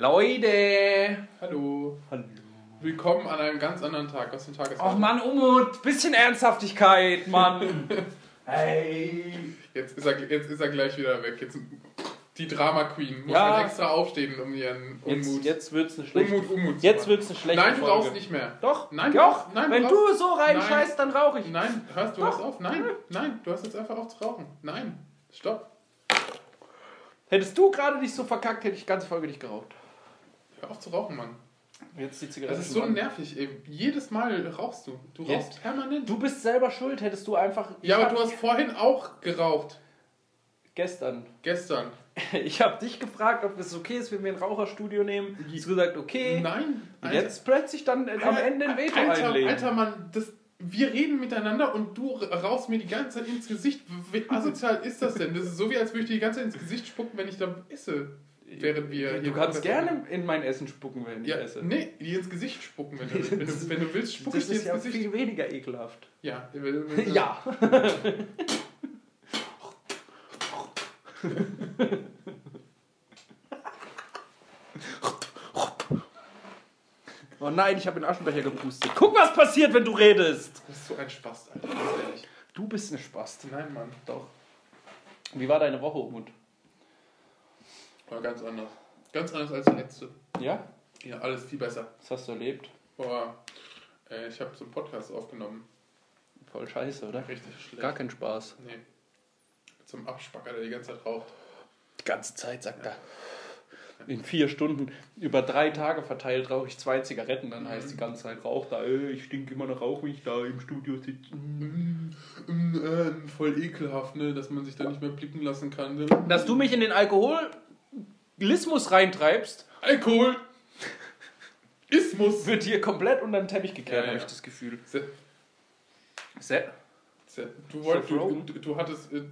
Leute! Hallo. Hallo. Willkommen an einem ganz anderen Tag. Was für ein Tag ist Och Mann, Umut, bisschen Ernsthaftigkeit, Mann. hey. Jetzt ist, er, jetzt ist er gleich wieder weg. Jetzt, die Drama Queen muss Ja. halt extra aufstehen, um ihren Jetzt, Unmut. jetzt wird's eine schlechte Unmut, Unmut zu Jetzt wird's eine schlechte Nein, du Folge. rauchst nicht mehr. Doch, Nein, du doch. rauchst- nein, du Wenn rauchst- du so reinscheißt, dann rauche ich. Nein, hörst du, Doch. hörst auf? Nein, nein, du hast jetzt einfach auf zu rauchen. Nein, stopp. Hättest du gerade nicht so verkackt, hätte ich die ganze Folge nicht geraucht. Hör auf zu rauchen, Mann. Jetzt die Zigarette. Das ist so nervig. Ey. Jedes Mal rauchst du. Du Jetzt- rauchst permanent. Du bist selber schuld, hättest du einfach. ja, aber du hast vorhin auch geraucht. Gestern. Gestern. Ich habe dich gefragt, ob es okay ist, wenn wir ein Raucherstudio nehmen. Du hast gesagt, okay. Nein. Und jetzt plötzlich dann am Ende ein Veto Alter, einlegen. Alter Mann, das, wir reden miteinander und du rauchst mir die ganze Zeit ins Gesicht. Wie asozial ist das denn? Das ist so wie, als würde ich dir die ganze Zeit ins Gesicht spucken, wenn ich da esse. Während wir du hier kannst gerne in mein Essen spucken, wenn ich Ja, esse. nee, dir ins Gesicht spucken, wenn du, wenn du, wenn du willst, spuck ich das dir ist ins ja Gesicht. viel weniger ekelhaft. Ja, Ja. Oh nein, ich habe in den Aschenbecher gepustet. Guck, was passiert, wenn du redest. Du bist so ein Spaß, Alter. Du bist eine Spast. Nein, Mann, Doch. Wie war deine Woche, Umut? War ganz anders. Ganz anders als die letzte. Ja? Ja, alles viel besser. Was hast du erlebt? Boah, äh, ich habe so einen Podcast aufgenommen. Voll scheiße, oder? Richtig schlecht. Gar kein Spaß. Nee. Zum Abspacker, der die ganze Zeit raucht. Die ganze Zeit, sagt er. In vier Stunden, über drei Tage verteilt, rauche ich zwei Zigaretten. Dann heißt die ganze Zeit, rauch da, ich stinke immer noch Rauch, wenn ich da im Studio sitze. Mm, mm, äh, voll ekelhaft, ne, dass man sich da nicht mehr blicken lassen kann. Ne? Dass du mich in den Alkoholismus reintreibst, Alkohol! Ismus! wird hier komplett unter den Teppich gekehrt, Ja, ja. habe ich das Gefühl. Se- Se se- Du, wollt, So du, du, du hattest, äh,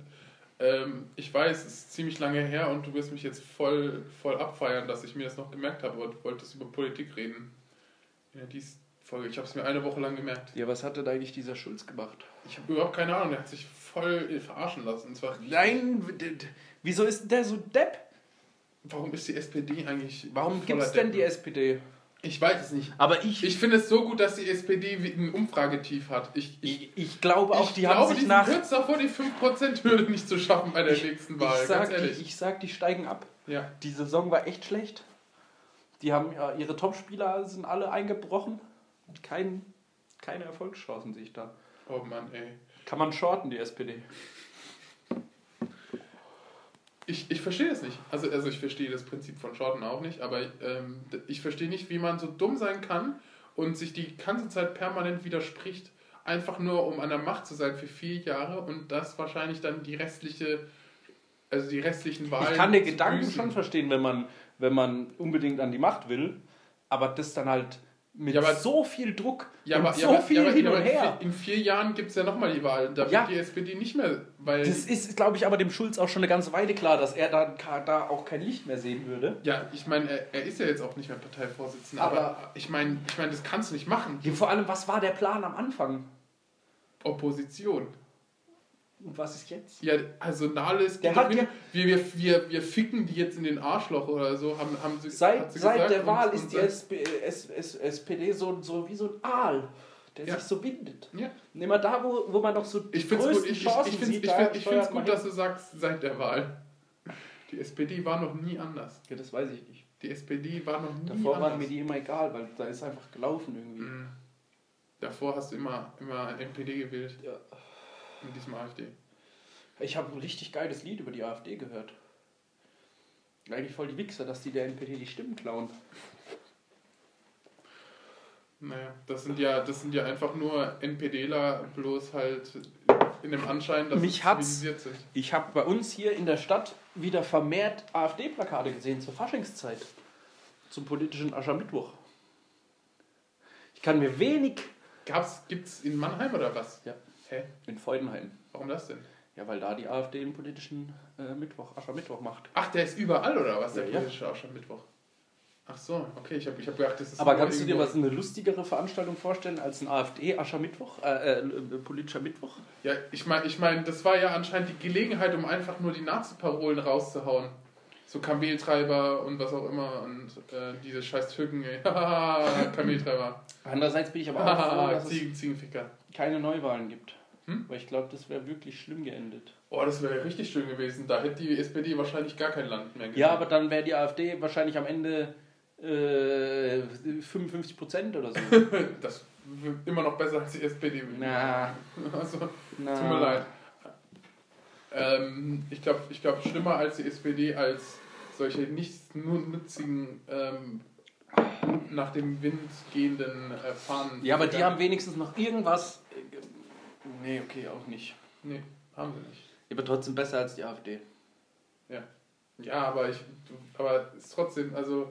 ähm, ich weiß, es ist ziemlich lange her und du wirst mich jetzt voll, voll abfeiern, dass ich mir das noch gemerkt habe, aber du wolltest über Politik reden. In der Folge. Ich habe es mir eine Woche lang gemerkt. ja, was hat denn eigentlich dieser Schulz gemacht? Ich habe überhaupt keine Ahnung, der hat sich voll verarschen lassen. Und zwar, Nein, wieso ist der so depp? Warum ist die SPD eigentlich. Warum gibt es denn die SPD? Ich weiß es nicht. Aber ich, Ich finde es so gut, dass die SPD wie ein Umfragetief hat. Ich, ich, ich, ich glaube auch, ich die glaube, haben die sich sind nach... kurz davor, die 5%-Hürde nicht zu schaffen bei der Ich, nächsten Wahl. ich, sag, die, ich sag, die steigen ab. ja. Die Saison war echt schlecht. Die haben ja, ihre Topspieler sind alle eingebrochen. Kein, keine Erfolgschancen sehe ich da. Oh Mann, ey. Kann man shorten, die SPD. Ich, ich verstehe das nicht. Also, also ich verstehe das Prinzip von Shorten auch nicht, aber ähm, ich verstehe nicht, wie man so dumm sein kann und sich die ganze Zeit permanent widerspricht, einfach nur um an der Macht zu sein für vier Jahre und das wahrscheinlich dann die restliche, also die restlichen Wahlen. Ich kann den Gedanken büßen. schon verstehen, wenn man, wenn man unbedingt an die Macht will, aber das dann halt mit Ja, aber- so viel Druck Ja, und aber, so ja, viel ja, aber, hin und her. In vier Jahren gibt es ja nochmal die Wahl. Da wird die SPD nicht mehr, weil. Das ist, glaube ich, aber dem Schulz auch schon eine ganze Weile klar, dass er da, da auch kein Licht mehr sehen würde. ja, ich meine, er, er ist ja jetzt auch nicht mehr Parteivorsitzender, Aber- aber, ich meine, ich meine, das kannst du nicht machen. Vor allem, was war der Plan am Anfang? Opposition. Und was ist jetzt? Ja, also Nahles Der geht hat ja- wir, wir, wir, wir ficken die jetzt in den Arschloch oder so, haben, haben sie, Seit, sie seit gesagt. der Wahl Und- ist die SP, SPD so, so wie so ein Aal, der Ja. sich so windet. Ja, Und immer da, wo, wo man doch so die ich finde es gut, größten ich, ich, Chancen ich find's, sieht, ich da find, ich find's steuert man gut dass du sagst, seit der Wahl. Die SPD war noch nie anders. Ja, das weiß ich nicht. Die SPD war noch nie Davor anders. waren mir die immer egal, weil da ist einfach gelaufen irgendwie. Mhm. Davor hast du immer, immer NPD gewählt. Ja. Mit diesem AfD. Ich habe ein richtig geiles Lied über die AfD gehört. Eigentlich voll die Wichser, dass die der NPD die Stimmen klauen. Naja, das sind ja, das sind ja einfach nur NPDler, bloß halt in dem Anschein, dass Mich sie hat's- sind. Ich habe bei uns hier in der Stadt wieder vermehrt AfD-Plakate gesehen zur Faschingszeit. Zum politischen Aschermittwoch. Ich kann mir wenig. Gab's, gibt's in Mannheim oder was? Ja. Hä? In Freudenheim. Warum das denn? Ja, weil da die AfD den politischen äh, Mittwoch, Aschermittwoch macht. Ach, der ist überall oder was? Der Ja, ja. politische Aschermittwoch. Ach so, okay, ich habe ich hab gedacht, das ist Aber kannst du dir was eine lustigere Veranstaltung vorstellen als ein AfD-Aschermittwoch? Äh, äh, äh, politischer Mittwoch? Ja, ich meine, ich mein, das war ja anscheinend die Gelegenheit, um einfach nur die Nazi-Parolen rauszuhauen. so Kameltreiber und was auch immer und äh, diese scheiß Türken, ey. Kameltreiber. Andererseits bin ich aber auch froh, dass es Ziegen, Ziegenficker. keine Neuwahlen gibt. Hm? Weil ich glaube, das wäre wirklich schlimm geendet. Oh, das wäre richtig schön gewesen. Da hätte die SPD wahrscheinlich gar kein Land mehr Ja, aber dann wäre die AfD wahrscheinlich am Ende äh, 55 Prozent oder so. Das wird immer noch besser als die SPD. Na, Also, na. tut mir leid. Ähm, ich glaube, ich glaub, schlimmer als die SPD, als solche nicht nur nützigen, ähm, nach dem Wind gehenden äh, Fahnen. Ja, aber die haben wenigstens noch irgendwas. Nee, okay, auch nicht. Nee, haben sie nicht. Aber trotzdem besser als die AfD. Ja, aber ich, aber ist trotzdem, also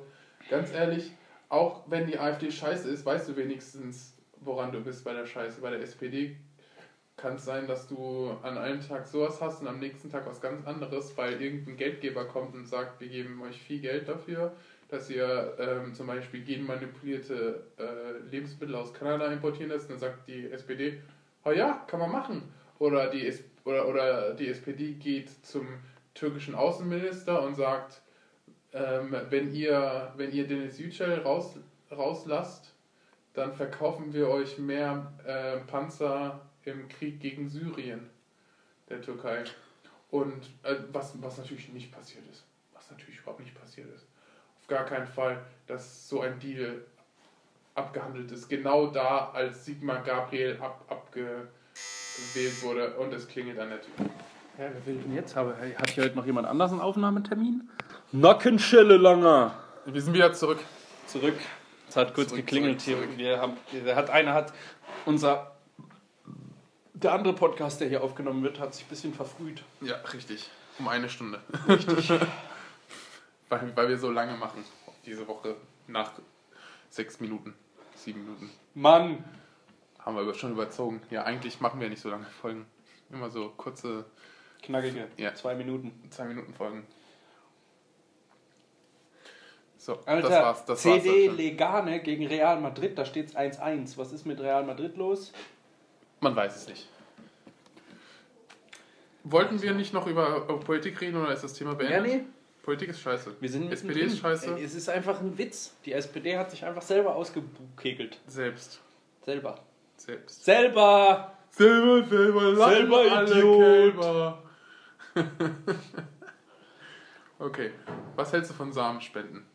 ganz ehrlich, auch wenn die AfD scheiße ist, weißt du wenigstens, woran du bist bei der Scheiße. Bei der SPD kann es sein, dass du an einem Tag sowas hast und am nächsten Tag was ganz anderes, weil irgendein Geldgeber kommt und sagt, wir geben euch viel Geld dafür, dass ihr ähm, zum Beispiel genmanipulierte äh, Lebensmittel aus Kanada importieren lässt. Und dann sagt die SPD, oh ja, kann man machen. Oder die, oder, oder die SPD geht zum türkischen Außenminister und sagt, ähm, wenn, ihr, wenn ihr Deniz Yücel raus, rauslasst, dann verkaufen wir euch mehr äh, Panzer im Krieg gegen Syrien, der Türkei. Und äh, was, was natürlich nicht passiert ist. Was natürlich überhaupt nicht passiert ist. Auf gar keinen Fall, dass so ein Deal abgehandelt ist. Genau da, als Sigmar Gabriel ab, abgewählt wurde und es klingelt an der Tür. Ja, wer will denn jetzt? Habe, hat hier heute noch jemand anders einen Aufnahmetermin? Nackenschelle langer. Wir sind wieder zurück. Zurück. Es hat kurz Zurück, geklingelt zurück, hier. zurück. Wir haben, der hat, einer hat unser. Der andere Podcast, der hier aufgenommen wird, hat sich ein bisschen verfrüht. Ja, richtig. Um eine Stunde. Richtig. Weil, weil wir so lange machen. Diese Woche nach sechs Minuten, sieben Minuten. Mann! Haben wir schon überzogen. Ja, eigentlich machen wir nicht so lange Folgen. Immer so kurze Knackige. Ja. Zwei Minuten. zwei Minuten Folgen. So, Alter, das war's. Das CD war's. Legane gegen Real Madrid, da steht es 1-1. Was ist mit Real Madrid los? Man weiß es nicht. Wollten wir nicht noch über, über Politik reden oder ist das Thema beendet? Ja, nee. Politik ist scheiße. Wir sind SPD ist scheiße. Es ist einfach ein Witz. Die SPD hat sich einfach selber ausgekegelt. Selbst. Selber. Selbst. Selber! Selber, selber, Selber Idiot. Okay, was hältst du von Samenspenden?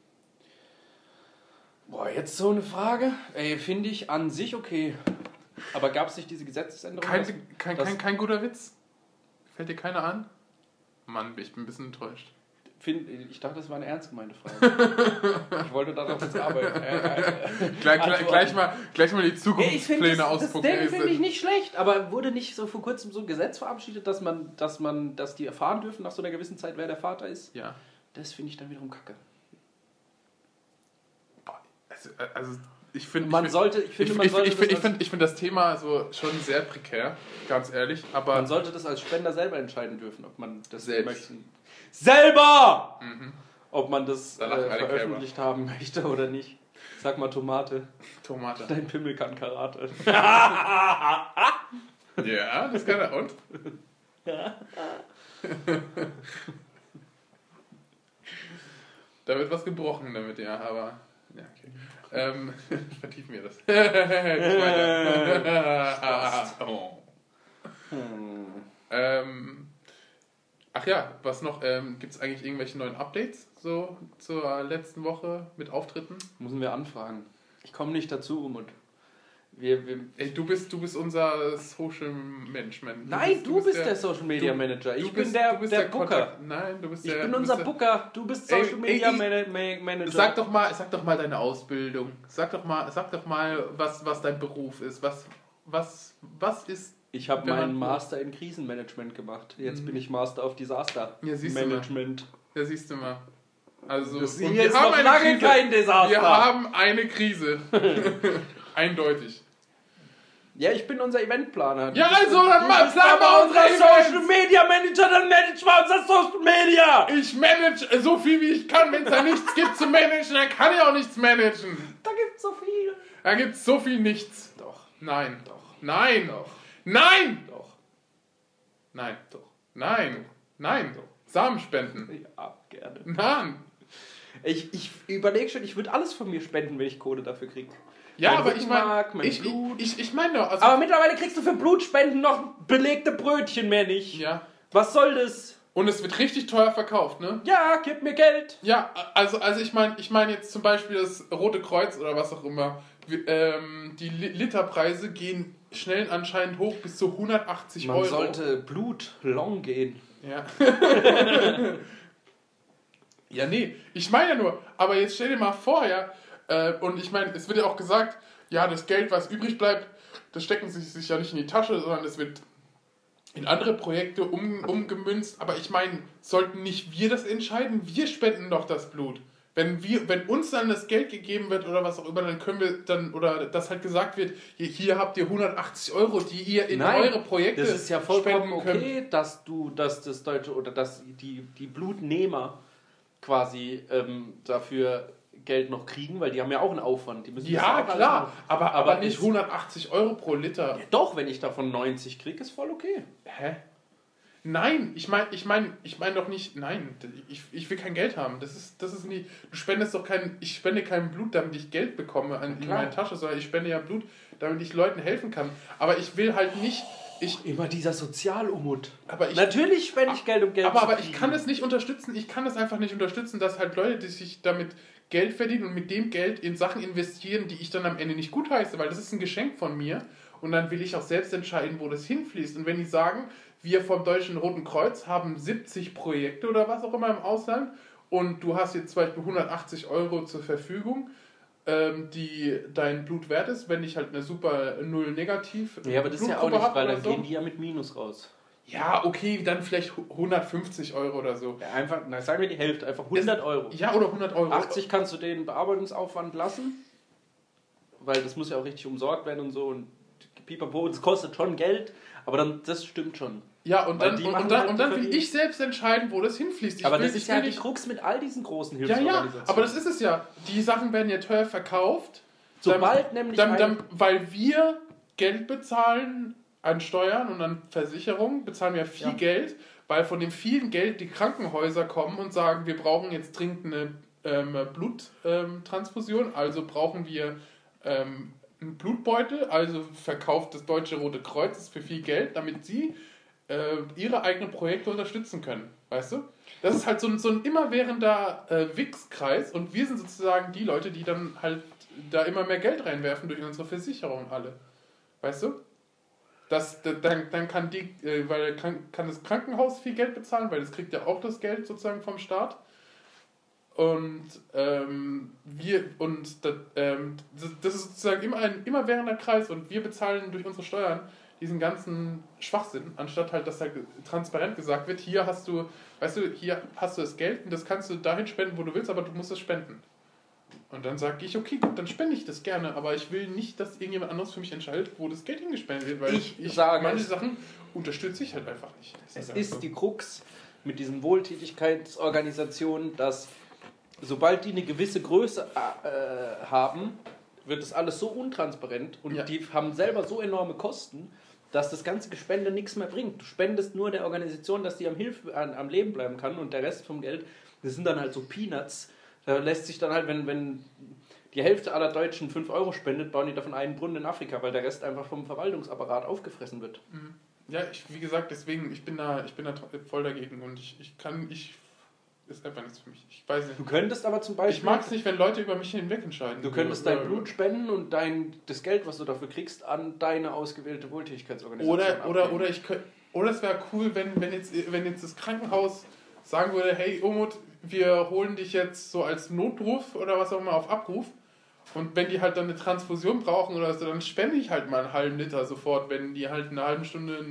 Boah, jetzt so eine Frage. Ey, finde ich an sich okay. Aber gab es nicht diese Gesetzesänderung? Kein, dass- kein, das- kein, kein guter Witz? Fällt dir keiner an? Mann, ich bin ein bisschen enttäuscht. Find, ich dachte, das war eine ernst gemeinte Frage. ich wollte darauf jetzt arbeiten. Äh, äh, Gleich, gleich, Antworten. gleich, mal, gleich mal die Ey, ich finde Zukunftspläne das, das ausprobieren. Finde ich nicht schlecht, aber wurde nicht so vor kurzem so ein Gesetz verabschiedet, dass man, dass man, dass die erfahren dürfen nach so einer gewissen Zeit, wer der Vater ist? Ja. Das finde ich dann wiederum kacke. Also, also ich finde. Man ich find- sollte, ich finde, ich, man ich, sollte ich, ich, das finde ich find das Thema so schon sehr prekär, ganz ehrlich. Aber Man sollte das als Spender selber entscheiden dürfen, ob man das Selbst. möchte. Selber! Mhm. Ob man das Da äh, veröffentlicht haben möchte oder nicht. Sag mal Tomate. Tomate. Dein Pimmel kann Karate. Ja, das kann er. Und? da wird was gebrochen damit, ja, aber. Ja, okay. Ähm, vertiefen wir das. Weiter. oh. Hm. ähm, ach ja, was noch? Ähm, Gibt es eigentlich irgendwelche neuen Updates so zur letzten Woche mit Auftritten? Müssen wir anfragen. Ich komme nicht dazu, Umut. Wir, wir, Ey, du bist, du bist unser Social Mensch, man. Nein, du, bist, der, Social Media du- Manager. Ich du bin bist- der, du bist der, Kontakt- Booker. Nein, du bist Ich der. bin du unser bist der, Booker. Du bist Social ey, Media ey, Mana- Ma- Manager. Sag doch mal, sag doch mal deine Ausbildung. Sag doch mal, sag doch mal, was, was dein Beruf ist. Was, was, was ist. Ich habe meinen Master in Krisenmanagement gemacht. Jetzt Mhm. bin ich Master of Disaster Ja, siehst du mal. Management. Ja, siehst du mal. Also, Das und hier ist noch lange kein Desaster. Wir haben eine Krise. Eindeutig. Ja, ich bin unser Eventplaner. Ja, also, dann mal plan mal unser unsere Social. Media Manager, dann manage mal unser Social Media. Ich manage so viel wie ich kann. Wenn es da nichts gibt zu managen, dann kann ich auch nichts managen. Da gibt's so viel. Da gibt es so viel nichts. Doch, Nein. doch, Nein. doch, Nein. doch, Nein. doch. Nein. Nein. Samenspenden. Ja, gerne. Mann! Ich, ich überlege schon, ich würde alles von mir spenden, wenn ich Kohle dafür kriege. Ja, Mein aber ich meine, mein ich, Blut. ich, ich meine doch, also, Aber mittlerweile kriegst du für Blutspenden noch belegte Brötchen mehr nicht. ja. Was soll das? Und es wird richtig teuer verkauft, ne? Ja, gib mir Geld. Ja, also, also ich meine ich mein jetzt zum Beispiel das Rote Kreuz oder was auch immer. Ähm, die Li- Literpreise gehen schnell anscheinend hoch bis zu 180 Man Euro. sollte Blut long gehen. Ja. ja, nee, ich meine ja nur, aber jetzt stell dir mal vor, ja, äh, und ich meine, es wird ja auch gesagt, ja, das Geld, was übrig bleibt, das stecken sie sich ja nicht in die Tasche, sondern es wird in andere Projekte um, umgemünzt. Aber ich meine, sollten nicht wir das entscheiden? Wir spenden doch das Blut. Wenn, wir, wenn uns dann das Geld gegeben wird oder was auch immer, dann können wir dann, oder das halt gesagt wird, hier, hier habt ihr 180 Euro, die ihr in Nein, eure Projekte Das ist ja vollkommen okay, dass du, dass das Deutsche oder dass die, die Blutnehmer quasi ähm, dafür Geld noch kriegen, weil die haben ja auch einen Aufwand. Die müssen Ja, klar, aber, Aber aber, nicht ist- 180 Euro pro Liter. Doch, wenn ich davon 90 kriege, ist voll okay. Hä? Nein, ich meine ich mein, ich mein doch nicht, nein, ich, ich will kein Geld haben. Das ist, das ist nie, du spendest doch kein, ich spende kein Blut, damit ich Geld bekomme an, in meine Tasche, sondern ich spende ja Blut, damit ich Leuten helfen kann. Aber ich will halt nicht, ich, Immer dieser Sozialumut. aber ich, Natürlich spende ich Geld, um Geld aber, zu aber ich kann es nicht unterstützen, ich kann es einfach nicht unterstützen, dass halt Leute, die sich damit Geld verdienen und mit dem Geld in Sachen investieren, die ich dann am Ende nicht gut heiße, weil das ist ein Geschenk von mir und dann will ich auch selbst entscheiden, wo das hinfließt. Und wenn die sagen, wir vom Deutschen Roten Kreuz haben 70 Projekte oder was auch immer im Ausland und du hast jetzt zum Beispiel 180 Euro zur Verfügung, ähm, die dein Blut wert ist, wenn ich halt eine super Null negativ Ja, aber das ist ja auch nicht, weil dann so. gehen die ja mit Minus raus. Ja, okay, dann vielleicht 150 Euro oder so. Ja, einfach, na, sagen wir die Hälfte, einfach 100 Euro. Ja, oder 100 Euro. 80 kannst du den Bearbeitungsaufwand lassen, weil das muss ja auch richtig umsorgt werden und so und pipapo, das kostet schon Geld, aber dann, das stimmt schon. Ja, und Weil dann, und, und dann, halt und dann will ich selbst entscheiden, wo das hinfließt. Ich aber will, das ist ja die nicht, Krux mit all diesen großen Ja, ja, Hilfsorganisationen. aber das ist es ja. Die Sachen werden ja teuer verkauft. Sobald dann, nämlich dann, dann, Weil wir Geld bezahlen an Steuern und an Versicherungen, bezahlen wir viel Ja. Geld, weil von dem vielen Geld die Krankenhäuser kommen und sagen, wir brauchen jetzt dringend eine ähm, Bluttransfusion, also brauchen wir ähm, einen Blutbeutel, also verkauft das Deutsche Rote Kreuz für viel Geld, damit sie äh, ihre eigenen Projekte unterstützen können. Weißt du? Das ist halt so ein, so ein immerwährender äh, Wichskreis und wir sind sozusagen die Leute, die dann halt da immer mehr Geld reinwerfen durch unsere Versicherung alle. Weißt du? Das, da- dann, dann kann die, äh, weil kann, kann das Krankenhaus viel Geld bezahlen, weil das kriegt ja auch das Geld sozusagen vom Staat. Und ähm, wir und das, ähm, das, das ist sozusagen immer ein immerwährender Kreis und wir bezahlen durch unsere Steuern diesen ganzen Schwachsinn, anstatt halt, dass da transparent gesagt wird, hier hast du, weißt du, hier hast du das Geld und das kannst du dahin spenden, wo du willst, aber du musst es spenden. Und dann sage ich, okay, gut, dann spende ich das gerne, aber ich will nicht, dass irgendjemand anderes für mich entscheidet, wo das Geld hingespendet wird, weil Ich sage manche. Sachen unterstütze ich halt einfach nicht. Das Es einfach ist so. die Krux mit diesen Wohltätigkeitsorganisationen, dass sobald die eine gewisse Größe äh, haben, wird das alles so untransparent und Ja. die haben selber so enorme Kosten, dass das ganze Gespende nichts mehr bringt. Du spendest nur der Organisation, dass die am, Hilf an, am Leben bleiben kann und der Rest vom Geld, das sind dann halt so Peanuts. Da lässt sich dann halt, wenn, wenn die Hälfte aller Deutschen 5 Euro spendet, bauen die davon einen Brunnen in Afrika, weil der Rest einfach vom Verwaltungsapparat aufgefressen wird. Ja, ich, wie gesagt, deswegen, ich bin da, ich bin da voll dagegen und ich, ich kann, ich, ist einfach nichts für mich. Ich weiß nicht. Du könntest aber zum Beispiel... Ich mag es nicht, wenn Leute über mich hinweg entscheiden. Du könntest dein Blut spenden und dein, das Geld, was du dafür kriegst, an deine ausgewählte Wohltätigkeitsorganisation Oder, oder, abgeben. oder ich könnt, oder es wäre cool, wenn, wenn, jetzt, wenn jetzt das Krankenhaus sagen würde, hey Umut, wir holen dich jetzt so als Notruf oder was auch immer auf Abruf. Und wenn die halt dann eine Transfusion brauchen oder so, dann spende ich halt mal einen halben Liter sofort. Wenn die halt eine halbe Stunde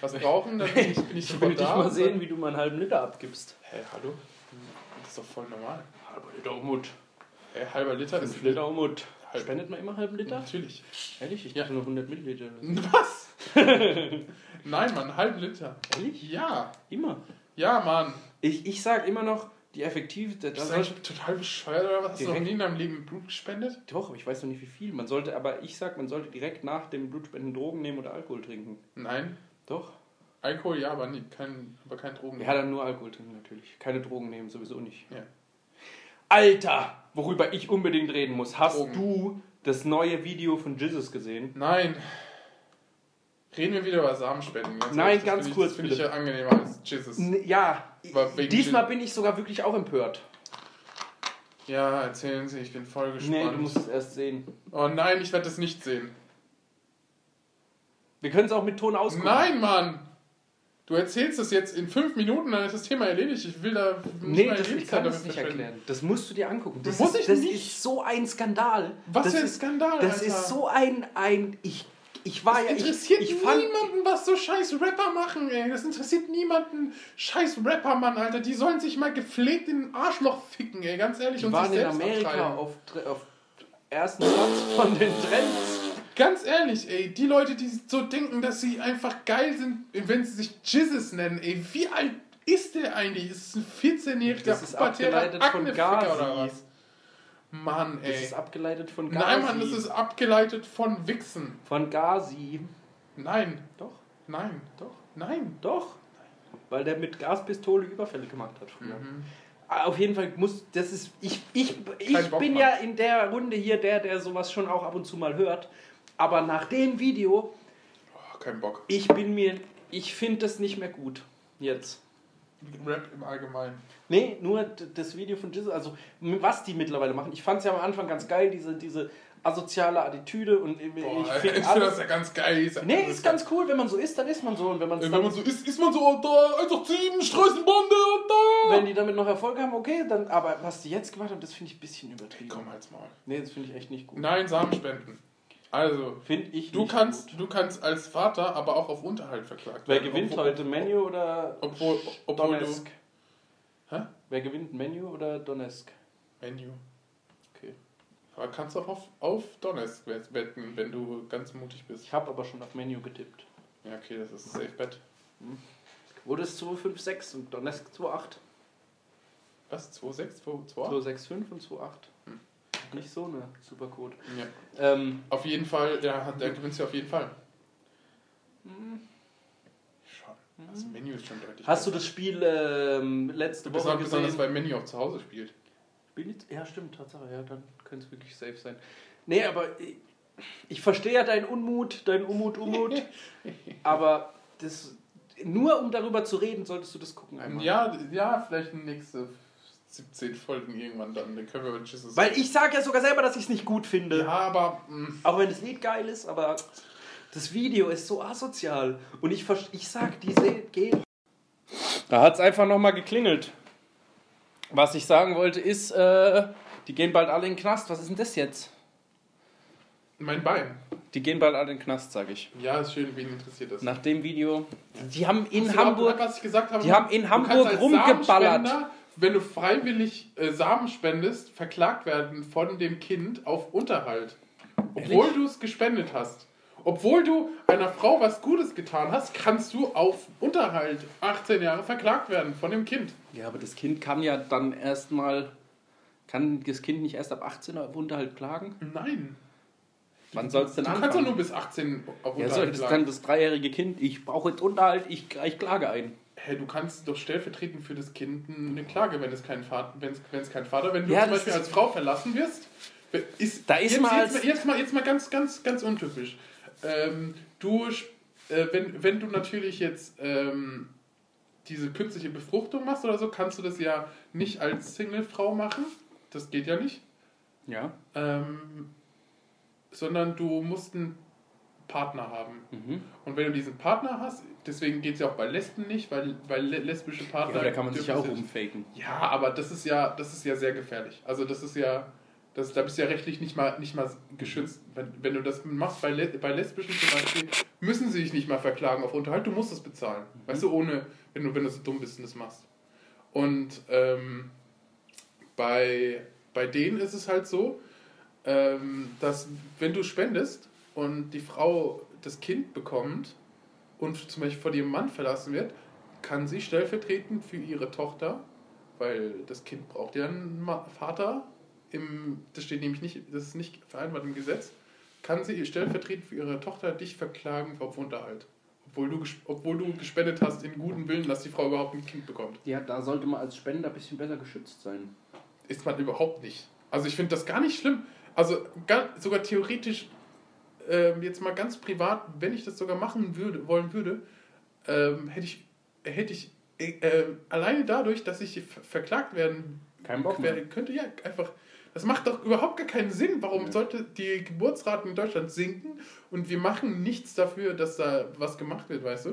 was brauchen, dann bin ich, bin ich Ich will sofort da. mal und sehen, wie du mal einen halben Liter abgibst. Hä, hallo? Das ist doch voll normal. Halber Liter Umut. Hä, halber Liter ist 5 Liter Umut. Halb- Spendet man immer einen halben Liter? Natürlich. Ehrlich? Ich Ja. dachte nur 100 Milliliter. Was? Nein, Mann, einen halben Liter. Ehrlich? Ja. Immer. Ja, Mann. Ich, ich sag immer noch, die effektive... Das du eigentlich total bescheuert oder was? Hast du noch nie in deinem Leben Blut gespendet? doch, aber ich weiß noch nicht wie viel. Man sollte, aber ich sag, man sollte direkt nach dem Blutspenden Drogen nehmen oder Alkohol trinken. Nein. Doch. Alkohol ja, aber, nie, kein, aber kein Drogen. Ja, dann nur Alkohol trinken natürlich. Keine Drogen nehmen, sowieso nicht. Ja. Alter, worüber ich unbedingt reden muss. Hast Drogen. du das neue Video von Jesus gesehen? Nein. Reden wir wieder über Samenspenden. Ganz Nein, das ganz ich- kurz, Das finde ich ja angenehmer als Jesus. Ja, diesmal Jesus. bin ich sogar wirklich auch empört. Ja, erzählen Sie, ich bin voll gespannt. Nee, du musst es erst sehen. oh nein, ich werde es nicht sehen. Wir können es auch mit Ton ausgucken. Nein, Mann! Du erzählst es jetzt in fünf Minuten, dann ist das Thema erledigt. Ich will da nicht Nee, das, ich kann damit nicht erklären. Das musst du dir angucken. Das, Muss ist, ich das nicht? ist so ein Skandal. Was das für ein Skandal, Das Alter. ist so ein, ein ich, ich war ja, Das interessiert ich, ich niemanden, was so scheiß Rapper machen, ey. Das interessiert niemanden. Scheiß Rapper, Mann, Alter. Die sollen sich mal gepflegt in den Arschloch ficken, ey. Ganz ehrlich. die und waren sich in selbst Amerika abtreiben. auf, auf ersten Platz von den Trends. Ganz ehrlich, ey. Die Leute, die so denken, dass sie einfach geil sind, wenn sie sich Jizzes nennen, ey. Wie alt ist der eigentlich? Ist es ein 14-jähriger Das ist abgeleitet von Gazi. oder was? Mann, Das ey. ist abgeleitet von Gazi. Nein, Mann, das ist abgeleitet von Wichsen. von Gazi. Nein, Doch, nein, doch, nein. doch. Weil der mit Gaspistole Überfälle gemacht hat früher. Mhm. Ah, Auf jeden Fall muss, das ist, ich, ich, ich Bock, bin Mann. ja in der Runde hier der, der sowas schon auch ab und zu mal hört. Aber nach dem Video, Oh, kein Bock. ich bin mir, ich finde das nicht mehr gut. Jetzt. Rap im Allgemeinen. Nee, nur das Video von Jizzle, also was die mittlerweile machen. Ich fand es ja am Anfang ganz geil, diese, diese asoziale Attitüde und ich Boah, ich finde das ja ganz geil. Sag- Nee, ist ganz cool, wenn man so ist, dann ist man so. Und wenn man Wenn man so ist, ist man so, oh, da, 187, Straßenbande und da. wenn die damit noch Erfolg haben, okay, dann, aber was die jetzt gemacht haben, das finde ich ein bisschen übertrieben. Komm halt's mal. Nee, das finde ich echt nicht gut. Nein, Samenspenden. Also, Finde ich du kannst, gut. du kannst als Vater aber auch auf Unterhalt verklagt Wer werden. gewinnt obwohl, heute, Menu oder Obwohl, obwohl du. Donetsk? Hä? Wer gewinnt, Menu oder Donetsk? Menu. Okay. Aber kannst auch auf, auf Donetsk wett- wetten, wenn du ganz mutig bist. Ich habe aber schon auf Menu getippt. Ja, okay, das ist Safe Bet. Wurde es 256 und Donetsk 28. Was? 2,6? 2,2? 265 und 28. Nicht so eine Supercode. Ja. Ähm, Auf jeden Fall, ja, der gewinnt ja auf jeden Fall. Schon. Das Menu ist schon deutlich. hast du das Spiel ähm, letzte Woche Besonders, besonders gesehen? weil Menu auch zu Hause spielt. Spiel nicht- Ja, stimmt, Tatsache. Ja, dann könnte es wirklich safe sein. Nee, aber ich, ich verstehe ja deinen Unmut, deinen Unmut, Unmut. aber das, nur um darüber zu reden, solltest du das gucken einmal. Ja, ja, vielleicht nächste 17 Folgen irgendwann dann. Dann können wir Jesus. Weil ich sage ja sogar selber, dass ich es nicht gut finde. Ja, aber. mm, Mh, Auch wenn das Lied geil ist, aber das Video ist so asozial. Und ich, ich sag, diese gehen. Da hat es einfach nochmal geklingelt. Was ich sagen wollte ist, äh, die gehen bald alle in den Knast. Was ist denn das jetzt? mein Bein. Die gehen bald alle in den Knast, sag ich. Ja, ist schön, wen interessiert das? Nach dem Video. Die haben in Hast Hamburg. überhaupt, was ich gesagt habe? die haben in Hamburg rumgeballert. Wenn du freiwillig äh, Samen spendest, verklagt werden von dem Kind auf Unterhalt. Obwohl du es gespendet hast. Obwohl du einer Frau was Gutes getan hast, kannst du auf Unterhalt 18 Jahre verklagt werden von dem Kind. Ja, aber das Kind kann ja dann erstmal. Kann das Kind nicht erst ab 18 auf Unterhalt klagen? Nein. Wann soll es denn Du anfangen? kannst doch nur bis 18 auf ja, Unterhalt soll das klagen. kann das dreijährige Kind, ich brauche jetzt Unterhalt, ich, ich klage ein. Hey, du kannst doch stellvertretend für das Kind eine Klage, wenn es kein Vater, wenn es, wenn es kein Vater, wenn du Ja, zum Beispiel als Frau verlassen wirst, ist, Da ist jetzt, mal jetzt, jetzt mal jetzt mal ganz ganz ganz untypisch. Ähm, du, äh, wenn, wenn du natürlich jetzt ähm, diese künstliche Befruchtung machst oder so, kannst du das ja nicht als Single-Frau machen. Das geht ja nicht. Ja. Ähm, sondern du musst einen Partner haben. Mhm. Und wenn du diesen Partner hast, deswegen geht es ja auch bei Lesben nicht, weil, weil le- lesbische Ja, Partner. aber da kann man sich ja auch umfaken. Ja, aber das ist ja, das ist ja sehr gefährlich. Also das ist ja, das, da bist du ja rechtlich nicht mal, nicht mal geschützt. Wenn, wenn du das machst bei, le bei lesbischen zum Beispiel, müssen sie dich nicht mal verklagen auf Unterhalt, du musst es bezahlen. Weißt du, ohne, wenn du, wenn du so dumm bist und das machst. Und ähm, bei, bei denen ist es halt so, ähm, dass wenn du spendest und die Frau das Kind bekommt und zum Beispiel von ihrem Mann verlassen wird, kann sie stellvertretend für ihre Tochter, weil das Kind braucht ja einen Vater, im, das steht nämlich nicht, das ist nicht vereinbart im Gesetz, kann sie stellvertretend für ihre Tochter dich verklagen auf Unterhalt. obwohl du, obwohl du gespendet hast in guten Willen, dass die Frau überhaupt ein Kind bekommt. Ja, da sollte man als Spender ein bisschen besser geschützt sein. Ist man überhaupt nicht. Also ich finde das gar nicht schlimm. Also gar, sogar theoretisch, ähm, jetzt mal ganz privat, wenn ich das sogar machen würde, wollen würde, ähm, hätte ich, hätte ich äh, äh, alleine dadurch, dass ich ver- verklagt werden Kein Bock mehr. werden könnte, ja, einfach. Das macht doch überhaupt gar keinen Sinn. Warum Ja. sollte die Geburtsrate in Deutschland sinken und wir machen nichts dafür, dass da was gemacht wird, weißt du?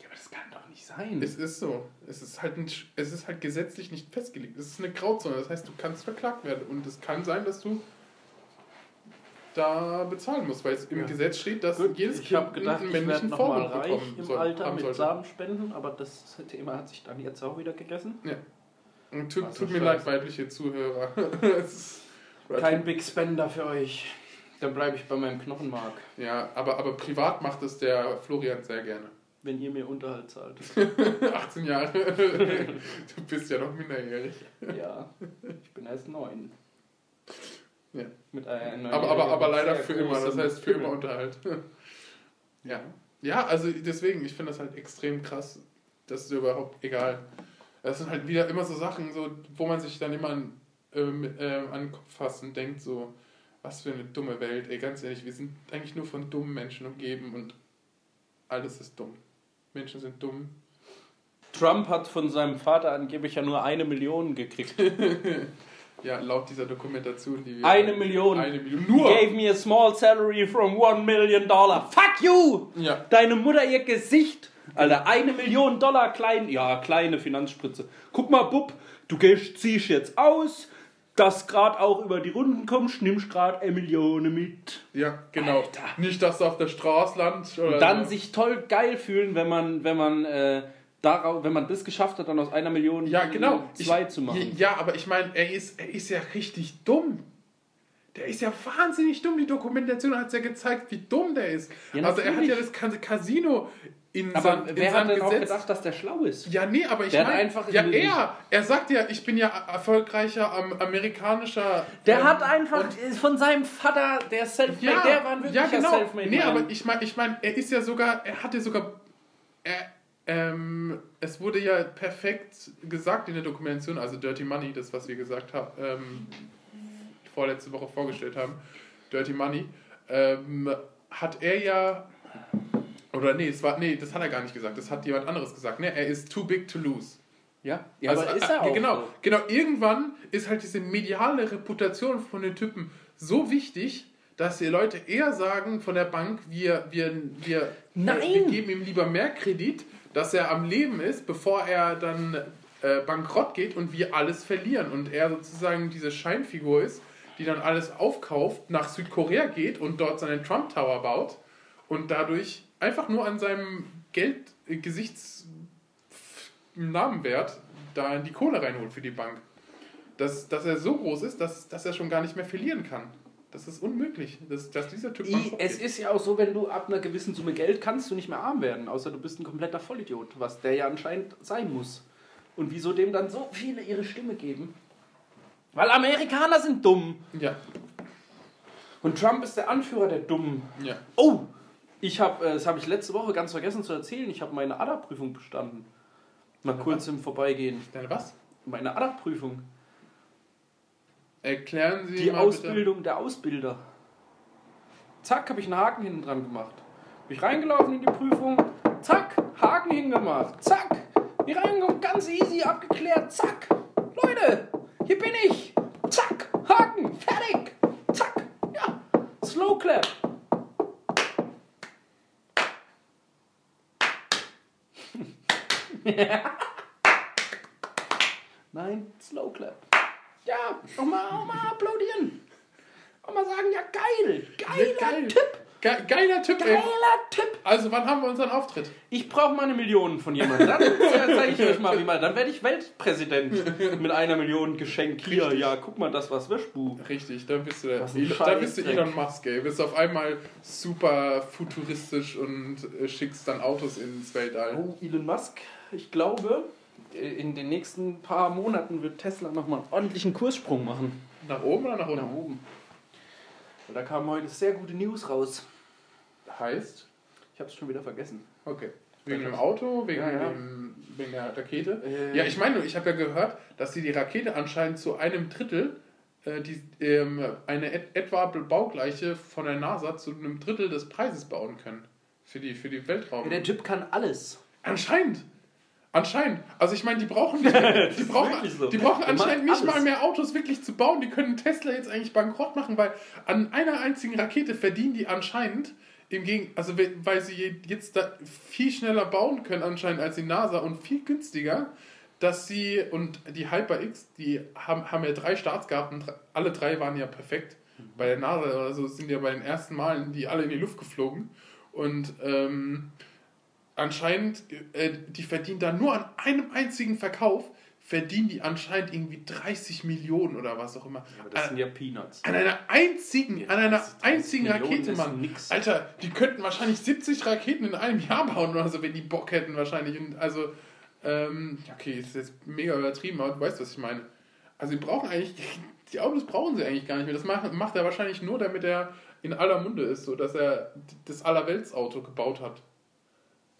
Ja, aber das kann doch nicht sein. Es ist so. Es ist halt, ein, es ist halt gesetzlich nicht festgelegt. Es ist eine Grauzone. Das heißt, du kannst verklagt werden. Und es kann sein, dass du da bezahlen musst, weil es im Ja. Gesetz steht, dass Gut, jedes Kind gedacht, einen männlichen reich bekommen im soll, Alter haben mit sollte. Samenspenden, aber das Thema hat sich dann jetzt auch wieder gegessen. Und tut, tut mir leid, weibliche Zuhörer. Kein Big Spender für euch. Dann bleibe ich bei meinem Knochenmark, Ja, aber, aber privat macht es der Florian sehr gerne. wenn ihr mir Unterhalt zahlt. 18 Jahre. du bist ja noch minderjährig. ja, ich bin erst neun. Ja. Mit einer Aber, aber, aber leider für immer. Das heißt für immer. Unterhalt. ja. Ja, also deswegen, ich finde das halt extrem krass. Das ist überhaupt egal. Das sind halt wieder immer so Sachen, so, wo man sich dann immer ähm, ähm, an den Kopf fasst und denkt so, was für eine dumme Welt. Ey, ganz ehrlich, wir sind eigentlich nur von dummen Menschen umgeben und alles ist dumm. Menschen sind dumm. Trump hat von seinem Vater angeblich ja nur eine Million gekriegt. Ja, laut dieser Dokumentation, die wir... Eine Million. Eine Million. Nur! gave me a small salary from one million dollar. Fuck you! Ja, Deine Mutter, ihr Gesicht. Alter, eine Million Dollar klein, ja, kleine Finanzspritze. Guck mal, Bub, du gehst, ziehst jetzt aus, dass grad auch über die Runden kommst, nimmst grad eine Million mit. ja, genau. Alter. Nicht, dass du auf der Straße landest oder Und dann sich toll geil fühlen, wenn man, wenn man, äh, darauf, wenn man das geschafft hat, dann aus einer Million Ja, genau. zwei ich, zu machen. Ja, aber ich meine, er ist, er ist ja richtig dumm. Der ist ja wahnsinnig dumm. Die Dokumentation hat ja gezeigt, wie dumm der ist. Ja, also er hat ja das ganze Casino in Aber sein, in wer hat seinem denn auch Gesetz. gedacht, dass der schlau ist? ja, nee, aber ich hat meine, einfach ja, in- er, er sagt ja, ich bin ja erfolgreicher am amerikanischer. Der ähm, hat einfach und- von seinem Vater, der Selfmade, ja, der war wirklich ja, genau. Selfmade. Nee, aber ich meine, ich mein, er ist ja sogar, er hatte sogar, er, ähm, es wurde ja perfekt gesagt in der Dokumentation, also Dirty Money, das, was wir gesagt haben, ähm, vorletzte Woche vorgestellt haben, Dirty Money, ähm, hat er ja, oder nee, es war, nee, das hat er gar nicht gesagt, das hat jemand anderes gesagt, ne, er ist too big to lose. ja, ja Also, aber ist äh, er auch. Genau, so. genau. Irgendwann ist halt diese mediale Reputation von den Typen so wichtig, dass die Leute eher sagen von der Bank, wir, wir, wir, Nein! wir geben ihm lieber mehr Kredit, dass er am Leben ist, bevor er dann äh, bankrott geht und wir alles verlieren. Und er sozusagen diese Scheinfigur ist, die dann alles aufkauft, nach Südkorea geht und dort seinen Trump Tower baut und dadurch einfach nur an seinem Geld, äh, da in die Kohle reinholt für die Bank. Dass, dass er so groß ist, dass, dass er schon gar nicht mehr verlieren kann. Das ist unmöglich, dass, dass dieser Typ I, es ist ja auch so, wenn du ab einer gewissen Summe Geld kannst du nicht mehr arm werden, außer du bist ein kompletter Vollidiot, was der ja anscheinend sein muss. Und wieso dem dann so viele ihre Stimme geben? Weil Amerikaner sind dumm. Ja, Und Trump ist der Anführer der Dummen. ja. Oh, ich habe, das habe ich letzte Woche ganz vergessen zu erzählen, ich habe meine ADA-Prüfung bestanden. Mal kurz im Vorbeigehen. Deine was? Meine ADA-Prüfung. Erklären Sie Die mal Ausbildung der Ausbilder. Zack, habe ich einen Haken hinten dran gemacht. Bin ich reingelaufen in die Prüfung. Zack, Haken hingemacht. Zack, hier reingekommen, ganz easy abgeklärt. Zack, Leute, hier bin ich. Zack, Haken, fertig. Zack, ja, Slow Clap. Nein, Slow Clap. Ja, auch mal, auch mal applaudieren. Auch mal sagen, ja geil, geiler Ja, geil. Tipp, Ge geiler Typ, ey. geiler Tipp. Also, wann haben wir unseren Auftritt? Ich brauche mal eine Million von jemandem. Dann zeige ich euch mal, wie man. Dann werde ich Weltpräsident mit einer Million Geschenk. Hier, Richtig. ja, guck mal, das was Wischbu. Richtig, da bist du, der, Was ein da bist du. Elon Musk, ey. Bist auf einmal super futuristisch und äh, schickst dann Autos ins Weltall. Oh, Elon Musk, ich glaube, in den nächsten paar Monaten wird Tesla nochmal einen ordentlichen Kurssprung machen. Nach oben oder nach unten? Nach oben. Und da kamen heute sehr gute News raus. Heißt, Ich habe es schon wieder vergessen. Okay. Wegen dem Auto, wegen, Ja, ja. Dem, wegen der Rakete? Äh, Ja, ich meine, ich habe ja gehört, dass sie die Rakete anscheinend zu einem Drittel, äh, die, ähm, eine et etwa baugleiche von der NASA zu einem Drittel des Preises bauen können. Für die, für die Weltraum. Ja, der Typ kann alles. Anscheinend. Anscheinend. Also ich meine, die brauchen nicht, die brauchen, so. die brauchen anscheinend nicht mal mehr Autos wirklich zu bauen. Die können Tesla jetzt eigentlich bankrott machen, weil an einer einzigen Rakete verdienen die anscheinend im Gegen also we- weil sie jetzt da viel schneller bauen können anscheinend als die NASA und viel günstiger, dass sie und die HyperX, die haben, haben ja drei Starts gehabt und alle drei waren ja perfekt. Bei der NASA oder so sind ja bei den ersten Malen die alle in die Luft geflogen und ähm, anscheinend, äh, die verdienen da nur an einem einzigen Verkauf, verdienen die anscheinend irgendwie 30 Millionen oder was auch immer. Aber das An, sind ja Peanuts. an einer einzigen, an einer 30 einzigen Millionen Rakete, Mann. nix. Alter, die könnten wahrscheinlich 70 Raketen in einem Jahr bauen oder so, wenn die Bock hätten wahrscheinlich. Und also, ähm, okay, ist jetzt mega übertrieben, aber du weißt, was ich meine. Also, die brauchen eigentlich, die Autos brauchen sie eigentlich gar nicht mehr. Das macht, macht er wahrscheinlich nur, damit er in aller Munde ist, so dass er das Allerweltsauto gebaut hat.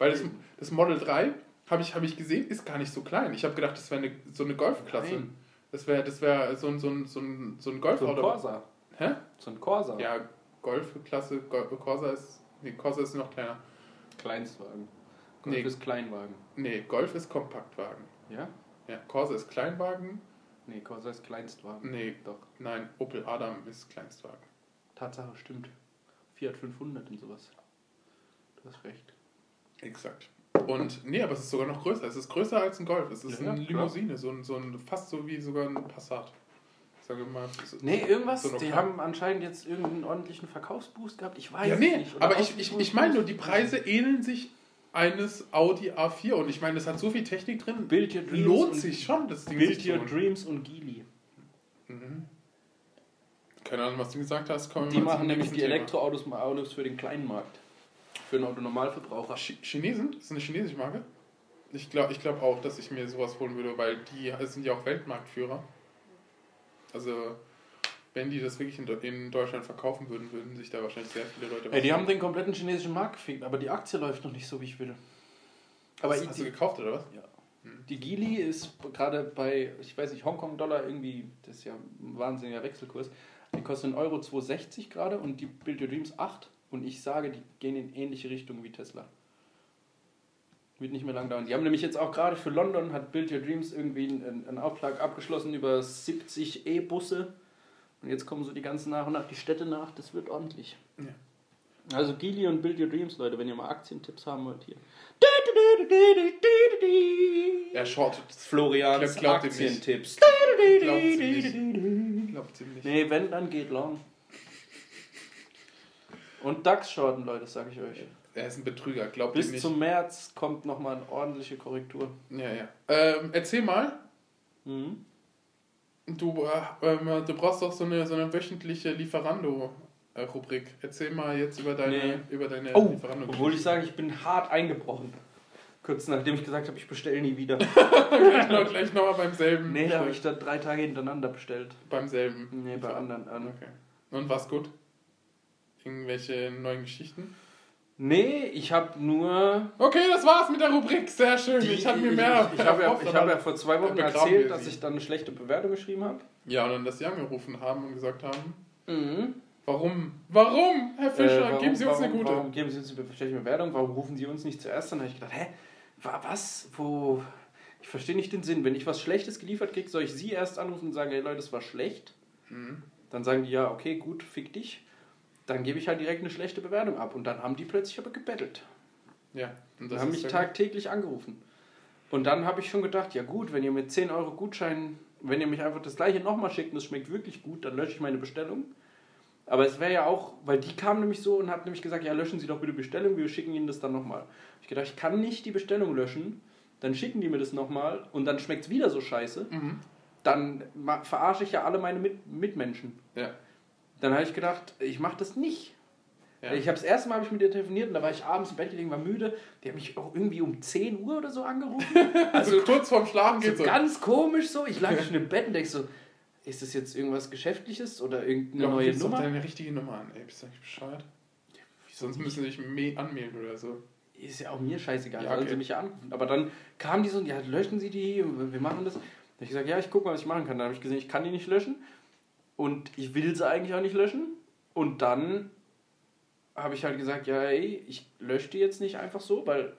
Weil das, das Model 3, habe ich, hab ich gesehen, ist gar nicht so klein. Ich habe gedacht, das wäre eine, so eine Golfklasse. Nein. Das wäre das wär so ein, so ein, so ein, so ein So ein Golfauto. Corsa. Hä? So ein Corsa. Ja, Golfklasse, Gol Corsa ist. Nee, Corsa ist noch kleiner. Kleinstwagen. Golf Nee. ist Kleinwagen. Nee, Golf ist Kompaktwagen. Ja? Ja, Corsa ist Kleinwagen. Nee, Corsa ist Kleinstwagen. Nee, Doch. nein, Opel Adam ist Kleinstwagen. Tatsache stimmt. Fiat 500 und sowas. Du hast recht. Exakt. Und nee, aber es ist sogar noch größer. Es ist größer als ein Golf. Es ist Ja, eine klar. Limousine, so ein, so ein, fast so wie sogar ein Passat. Sag ich mal. so- Nee, irgendwas. so die haben anscheinend jetzt irgendeinen ordentlichen Verkaufsboost gehabt. Ich weiß Ja, nee, nicht. Oder aber ich, ich, ich meine nur, die. Preise ähneln sich eines Audi A4 und ich meine, das hat so viel Technik drin. Build Your Dreams Lohnt sich schon, das Ding Build Your. Dreams und Geely. Mhm. Keine Ahnung, was du gesagt hast. Kommen wir Die machen nämlich die Thema. Elektroautos mal Autos für den kleinen Markt. Für den Autonormalverbraucher. Chi- Chinesen? Ist das eine chinesische Marke? Ich glaube ich glaub auch, dass ich mir sowas holen würde, weil die sind ja auch Weltmarktführer. Also, wenn die das wirklich in, in Deutschland verkaufen würden, würden sich da wahrscheinlich sehr viele Leute Ey, die haben den kompletten chinesischen Markt gefickt, aber die Aktie läuft noch nicht so, wie ich will. Aber hast, hast du gekauft oder was? die Geely ist gerade bei, ich weiß nicht, Hongkong-Dollar irgendwie, das ist ja ein wahnsinniger Wechselkurs. Die kostet in Euro 2,60 gerade und die Build Your Dreams 8. Und ich sage, die gehen in ähnliche Richtungen wie Tesla. Wird nicht mehr lang dauern. Die haben nämlich jetzt auch gerade für London, hat Build Your Dreams irgendwie einen, einen Auftrag abgeschlossen über 70 E-Busse. Und jetzt kommen so die ganzen nach und nach die Städte nach. Das wird ordentlich. Ja. Also Geely und Build Your Dreams, Leute, wenn ihr mal Aktientipps haben wollt hier. Er shortet. Florians. Aktientipps. Glaubt sie nicht. Glaubt sie nicht. Nee, wenn, dann geht long. Und DAX-Shorten, Leute, sag ich euch. Er ist ein Betrüger, glaubt Bis nicht. zum März kommt nochmal eine ordentliche Korrektur. Ja, ja. Ähm, erzähl mal, Mhm. du, äh, ähm, du brauchst doch so eine, so eine wöchentliche Lieferando-Rubrik. Erzähl mal jetzt über deine, Nee. über deine Oh, Lieferando. obwohl ich sage, ich bin hart eingebrochen. Kurz nachdem ich gesagt habe, ich bestelle nie wieder. noch, gleich noch mal beim selben. Nee, da habe ich da drei Tage hintereinander bestellt. Beim selben. Nee, bei anderen an. Okay. Und was gut? Irgendwelche neuen Geschichten? Nee, ich habe nur Okay, das war's mit der Rubrik. Sehr schön. Die- ich hatte mir mehr. Ich, ich habe ja, hab ja vor zwei Wochen erzählt, dass ich dann eine schlechte Bewertung geschrieben habe. Ja, und dann, dass sie angerufen haben und gesagt haben, Mhm. warum? Warum, Herr Fischer? Äh, warum- Geben Sie uns warum, eine gute. Warum geben Sie uns eine schlechte Bewertung? Warum rufen Sie uns nicht zuerst an? Da habe ich gedacht, hä? Wa- Was? Wo? Ich verstehe nicht den Sinn. Wenn ich was Schlechtes geliefert kriege, soll ich Sie erst anrufen und sagen, hey Leute, das war schlecht? Mhm. Dann sagen die, ja, okay, gut, fick dich. Dann gebe ich halt direkt eine schlechte Bewertung ab. Und dann haben die plötzlich aber gebettelt. Ja, und Die haben ist mich tagtäglich angerufen. Und dann habe ich schon gedacht, ja gut, wenn ihr mit 10 Euro Gutschein, wenn ihr mich einfach das gleiche nochmal schickt und es schmeckt wirklich gut, dann lösche ich meine Bestellung. Aber es wäre ja auch, weil die kam nämlich so und hat nämlich gesagt, ja löschen Sie doch bitte Bestellung, wir schicken Ihnen das dann nochmal. Ich gedacht, ich kann nicht die Bestellung löschen, dann schicken die mir das nochmal und dann schmeckt es wieder so scheiße. Mhm. Dann verarsche ich ja alle meine Mit Mitmenschen. Ja. Dann habe ich gedacht, ich mache das nicht. Ja. Ich habe das erste Mal hab ich mit ihr telefoniert und da war ich abends im Bett gelegen, war müde. Die hat mich auch irgendwie um 10 Uhr oder so angerufen. Also kurz vorm Schlafen So geht's so. ganz komisch so. Ich lag schon im Bett und denk so, ist das jetzt irgendwas Geschäftliches oder irgendeine Doch, neue doch Nummer? deine richtige Nummer an, ey. Bist du eigentlich bescheuert? Sonst müssen sie sich me- anmelden oder so. Ist ja auch mir scheißegal, Ja, sollen okay. sie mich ja anrufen. Aber dann kam die so, ja, löschen Sie die, wir machen das. Da hab ich gesagt, ja, ich gucke mal, was ich machen kann. Dann habe ich gesehen, ich kann die nicht löschen. Und ich will sie eigentlich auch nicht löschen. Und dann habe ich halt gesagt, ja, ey, ich lösche die jetzt nicht einfach so, weil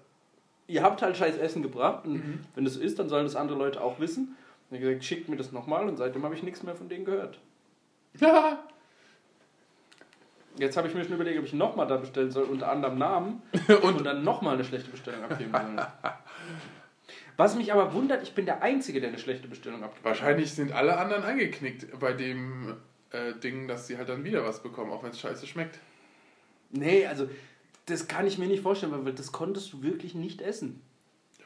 ihr habt halt scheiß Essen gebracht. Und Mhm. wenn das ist, dann sollen das andere Leute auch wissen. Und ich gesagt, schickt mir das nochmal. Und seitdem habe ich nichts mehr von denen gehört. Ja. Jetzt habe ich mir schon überlegt, ob ich nochmal da bestellen soll, unter anderem Namen. Und und dann nochmal eine schlechte Bestellung abgeben soll. Was mich aber wundert, ich bin der Einzige, der eine schlechte Bestellung abgibt. wahrscheinlich sind alle anderen angeknickt bei dem äh, Ding, dass sie halt dann wieder was bekommen, auch wenn es scheiße schmeckt. Nee, also das kann ich mir nicht vorstellen, weil das konntest du wirklich nicht essen.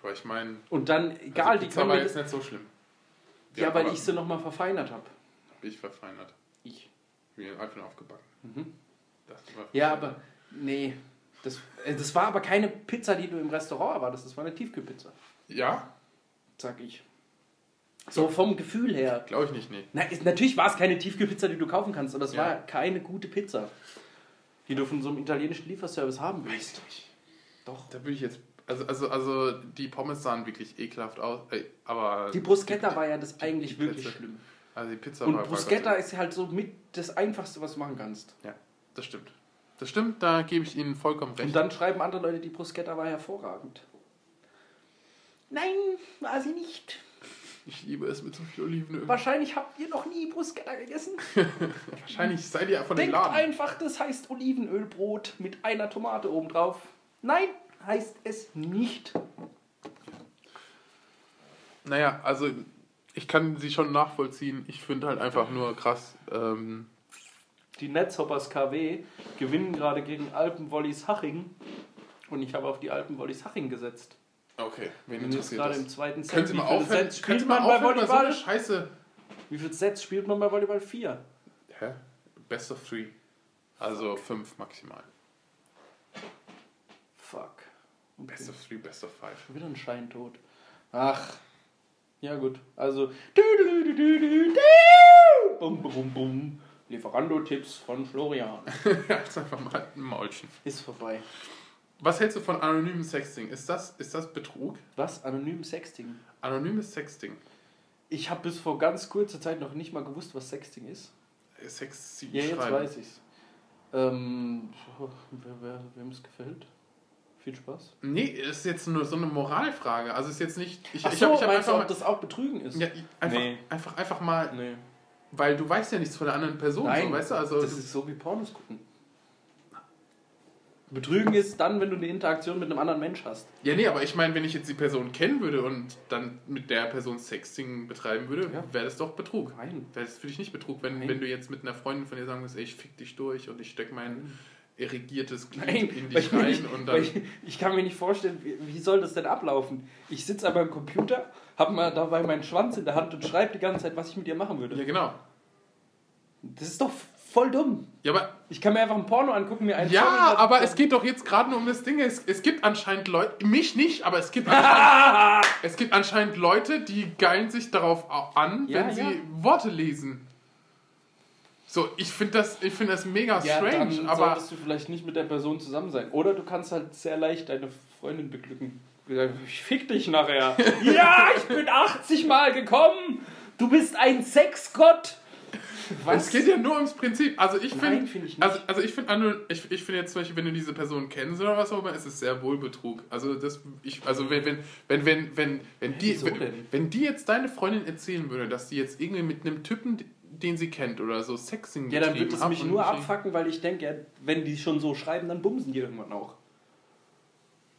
Aber ich meine, Und dann, egal, also die Pizza war mir jetzt nicht so schlimm. Ja, weil aber ich sie nochmal verfeinert habe. hab ich verfeinert. Ich. Wie einfach nur aufgebacken. Mhm. Das war Ja, aber nee. Das, äh, das war aber keine Pizza, die du im Restaurant erwartest. Das war eine Tiefkühlpizza, Ja? sag ich. So vom Gefühl her. Glaube ich nicht, nee. Na, ist, natürlich war es keine Tiefkühlpizza, die du kaufen kannst, aber es Ja. war keine gute Pizza, die du von so einem italienischen Lieferservice haben willst. nicht. Doch. Da würde ich jetzt. Also, also, also die Pommes sahen wirklich ekelhaft aus. Ey, aber Die Bruschetta war ja das eigentlich die wirklich Pizza. schlimm. Also die Pizza Und war. Bruschetta ist halt so mit das Einfachste, was du machen kannst. Ja, das stimmt. Das stimmt, da gebe ich Ihnen vollkommen recht. Und dann schreiben andere Leute, die Bruschetta war hervorragend. Nein, war sie nicht. ich liebe es mit so viel Olivenöl. Wahrscheinlich habt ihr noch nie Bruschetta gegessen. Wahrscheinlich seid ihr von dem Denkt Laden. einfach, das heißt Olivenölbrot mit einer Tomate obendrauf. Nein, heißt es nicht. Naja, also ich kann sie schon nachvollziehen. Ich finde halt einfach nur krass. Ähm, Die Netzhoppers KW gewinnen gerade gegen Alpenwollis Haching. Und ich habe auf die Alpenwollis Haching gesetzt. Okay, wen jetzt interessiert gerade im das? zweiten Set. Können Sie Wie viele aufhören, Sets spielt mal man bei aufhören über so eine Volleyball? Scheiße? Wie viele Sets spielt man bei Volleyball? Vier. Hä? Best of three. Also fünf maximal. Fuck. Okay. Best of three, best of five. Schon wieder ein Scheintod. Ach. Ja gut. Also. Bum, bum, bum. Lieferando-Tipps von Florian. Jetzt einfach mal ein Maulchen. Ist vorbei. Was hältst du von anonymen Sexting? Ist das, ist das Betrug? Was? Anonym Sexting? Anonymes Sexting. Ich habe bis vor ganz kurzer Zeit noch nicht mal gewusst, was Sexting ist. Sex Ja, jetzt schreiben. weiß ich's. Ähm, wer, wer, wem es gefällt? Viel Spaß. Nee, ist jetzt nur so eine Moralfrage. Also ist jetzt nicht. Ich, Ach ich so, hab, ich hab meinst du, einfach ob mal. das auch Betrügen ist? Ja, einfach, Nee. einfach, einfach mal, Nee. weil du weißt ja nichts von der anderen Person, Nein, so, weißt du? Also, das ist so wie Pornos gucken. Betrügen ist dann, wenn du eine Interaktion mit einem anderen Mensch hast. ja, nee, aber ich meine, wenn ich jetzt die Person kennen würde und dann mit der Person Sexting betreiben würde, Ja. wäre das doch Betrug. Nein. Wäre das für dich nicht Betrug, wenn, Nein. wenn du jetzt mit einer Freundin von dir sagen würdest, ey, ich fick dich durch und ich steck mein irrigiertes Glied Nein, in dich rein nicht, und dann. ich, ich kann mir nicht vorstellen, wie, wie soll das denn ablaufen? Ich sitze aber am Computer, habe mal dabei meinen Schwanz in der Hand und schreibe die ganze Zeit, was ich mit dir machen würde. Ja, genau. Das ist doch voll dumm. Ja, aber Ich kann mir einfach ein Porno angucken, mir einen Ja, Story- aber es geht doch jetzt gerade nur um das Ding. Es, es gibt anscheinend Leute, mich nicht, aber es gibt anscheinend, es gibt anscheinend Leute, die geilen sich darauf au- an, Ja, wenn sie ja. Worte lesen. So, ich finde das, ich find das mega Ja, strange, dann aber solltest du vielleicht nicht mit der Person zusammen sein. Oder du kannst halt sehr leicht deine Freundin beglücken. Ich fick dich nachher. ja, ich bin 80 Mal gekommen. Du bist ein Sexgott. Es geht ja nur ums Prinzip. Also ich Nein, finde, nicht. also, also ich finde, ich, ich finde jetzt zum Beispiel, wenn du diese Person kennst oder was auch immer, ist es sehr wohl Betrug. Also das, ich, also wenn, wenn, wenn, wenn, wenn, wenn die, wenn, wenn die jetzt deine Freundin erzählen würde, dass die jetzt irgendwie mit einem Typen, den sie kennt oder so Sexing Ja, dann betrieben es mich nur abfacken, weil ich denke, ja, wenn die schon so schreiben, dann bumsen die irgendwann auch.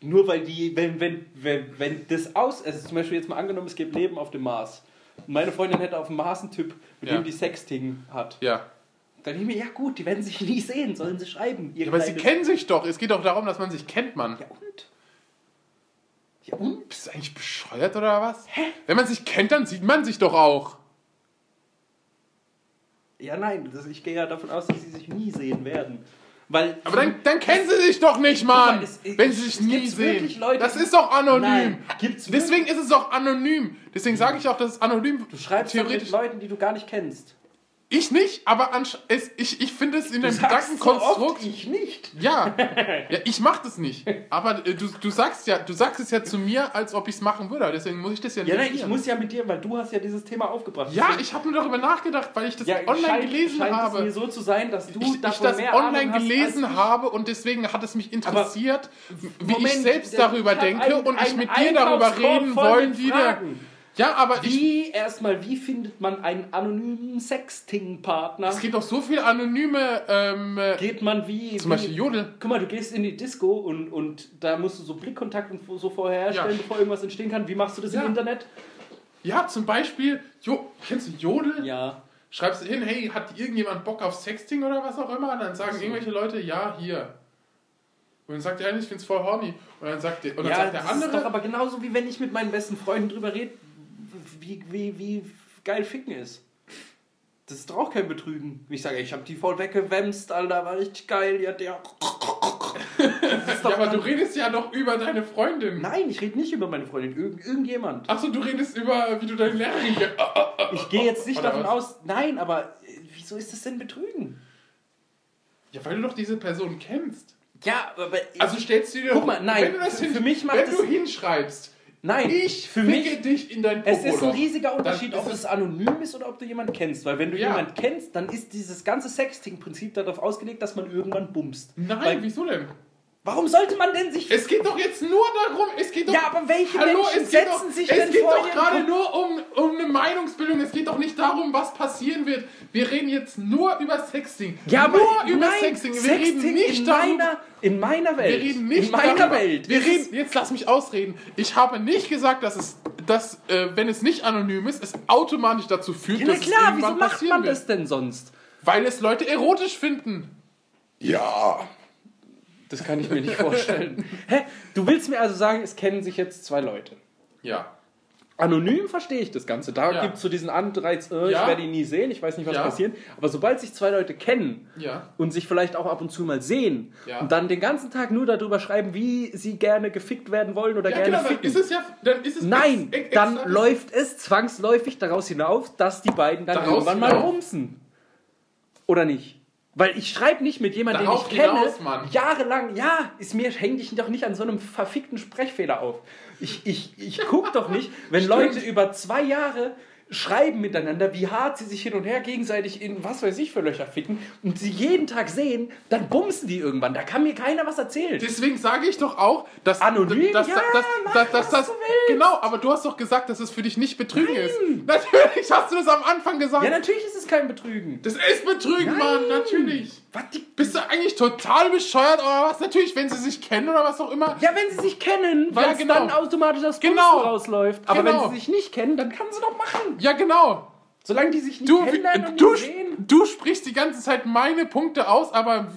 Nur weil die, wenn, wenn, wenn, wenn das aus, also zum Beispiel jetzt mal angenommen, es gibt Leben auf dem Mars. Meine Freundin hätte auf dem Mars einen Typ, mit Ja. dem die Sexting hat. Ja. Dann denke ich mir, ja gut, die werden sich nie sehen, sollen sie schreiben. Ja, aber sie kennen sich doch. Es geht doch darum, dass man sich kennt, Mann. Ja und? Ja und? Bist du eigentlich bescheuert oder was? Hä? Wenn man sich kennt, dann sieht man sich doch auch. Ja nein, das, ich gehe ja davon aus, dass sie sich nie sehen werden. Weil Aber dann, dann kennen sie sich doch nicht, Mann. mal, es- wenn sie sich nie wirklich sehen. Leute, das ist doch anonym. Nein, gibt's Deswegen ist es doch anonym. Deswegen sage ich auch, dass es anonym Du schreibst doch mit theoretisch. Leuten, die du gar nicht kennst. Ich nicht, aber es, ich, ich finde es in dem sagst so Gedankenkonstrukt. ich nicht. Ja, ja ich mache das nicht. Aber äh, du, du sagst ja, du sagst es ja zu mir, als ob ich es machen würde. Deswegen muss ich das ja Ja, nein, ich muss ja mit dir, weil du hast ja dieses Thema aufgebracht. Ja, Deswegen- ich habe nur darüber nachgedacht, weil ich das ja, online scheint, gelesen scheint Es habe. mir so zu sein, dass du ich, ich davon das mehr online gelesen ich. habe und deswegen hat es mich interessiert, wie Moment, ich selbst darüber ich denke einen- und ich mit dir darüber reden wollen, wie der. Ja, aber ich. Wie, erstmal, wie findet man einen anonymen Sexting-Partner? Es gibt doch so viele anonyme. Ähm, äh, Geht man wie. zum wie, Beispiel Jodel. Guck mal, du gehst in die Disco und, und da musst du so Blickkontakt und so vorher herstellen, Ja. bevor irgendwas entstehen kann. Wie machst du das Ja. im Internet? Ja, zum Beispiel. Jo, kennst du Jodel? Ja. Schreibst du hin, hey, hat irgendjemand Bock auf Sexting oder was auch immer? Und dann sagen irgendwelche Leute, ja, hier. Und dann sagt der eine, ich find's voll horny. Und dann sagt der, und dann ja, sagt der das ist doch andere, aber genauso wie wenn ich mit meinen besten Freunden drüber rede, wie, wie, wie geil Ficken ist. Das ist doch auch kein Betrügen. Ich sage, ich habe die voll weggewämst, Alter, war richtig geil. Ja, der. Das ja, aber du redest ja doch über deine Freundin. Nein, ich rede nicht über meine Freundin. Irgend, irgendjemand. Achso, du redest über, wie du deine Lehrerin. Ich gehe jetzt nicht Oder davon was? aus. Nein, aber äh, wieso ist das denn Betrügen? Ja, weil du doch diese Person kennst. Ja, aber. Also stellst du dir Guck mal, nein, wenn du das für- hin, für mich macht wenn es- du hinschreibst, nein, ich für mich. dich in dein Es ist ein Popoloch, riesiger Unterschied, ob es anonym ist oder ob du jemanden kennst. Weil wenn du Ja. jemanden kennst, dann ist dieses ganze Sexting-Prinzip darauf ausgelegt, dass man irgendwann bumst. Nein, Weil, wieso denn? Warum sollte man denn sich... Es geht doch jetzt nur darum, es geht doch. Ja, aber welche Hallo, Menschen es geht setzen doch, sich es denn geht vor doch ihren gerade Kom- nur um, um eine Meinungsbildung. Es geht doch nicht darum, was passieren wird. Wir reden jetzt nur über Sexting. Ja, aber nur über nein, Sexting. Wir reden nicht in darüber. meiner, in meiner Welt. Wir reden nicht in meiner darüber. Welt. Wir reden, jetzt lass mich ausreden. Ich habe nicht gesagt, dass es, dass, äh, wenn es nicht anonym ist, es automatisch dazu führt, Ja, dass es klar, wieso irgendwann macht passieren man wird. das denn sonst? Weil es Leute erotisch finden. Ja. Das kann ich mir nicht vorstellen. Hä? Du willst mir also sagen, es kennen sich jetzt zwei Leute. Ja. Anonym verstehe ich das Ganze. Da Ja. gibt es so diesen Anreiz, äh, ich Ja. werde ihn nie sehen, ich weiß nicht, was Ja. passiert. Aber sobald sich zwei Leute kennen Ja. und sich vielleicht auch ab und zu mal sehen und dann den ganzen Tag nur darüber schreiben, wie sie gerne gefickt werden wollen oder gerne genau, ficken. ist es ja, dann ist es Nein, ex- ex- dann läuft es zwangsläufig daraus hinauf, dass die beiden dann Daraus irgendwann mal rumsen. Oder nicht? Weil ich schreibe nicht mit jemandem, den ich kenne, Mann. jahrelang, ja, ist mir, häng dich doch nicht an so einem verfickten Sprechfehler auf. Ich, ich, ich guck doch nicht, wenn. Leute über zwei Jahre schreiben miteinander, wie hart sie sich hin und her gegenseitig in was weiß ich für Löcher ficken und sie jeden Tag sehen, dann bumsen die irgendwann. Da kann mir keiner was erzählen. Deswegen sage ich doch auch, dass Anonym? dass, Ja, dass, mach, dass, dass, was das du willst. genau, aber du hast doch gesagt, dass es für dich nicht Betrügen ist. Natürlich hast du das am Anfang gesagt. Ja, natürlich ist es kein Betrügen. das ist Betrügen, Nein. Mann, natürlich. Was die Bist du eigentlich total bescheuert oder was? Natürlich, wenn sie sich kennen oder was auch immer. Ja, wenn sie sich kennen, weil Ja, es genau. dann automatisch aus Bumsen Genau. rausläuft. Aber Genau. wenn sie sich nicht kennen, dann kann sie doch machen. Ja, genau. Solange die sich nicht Du, kennenlernen und du, sehen. du sprichst die ganze Zeit meine Punkte aus, aber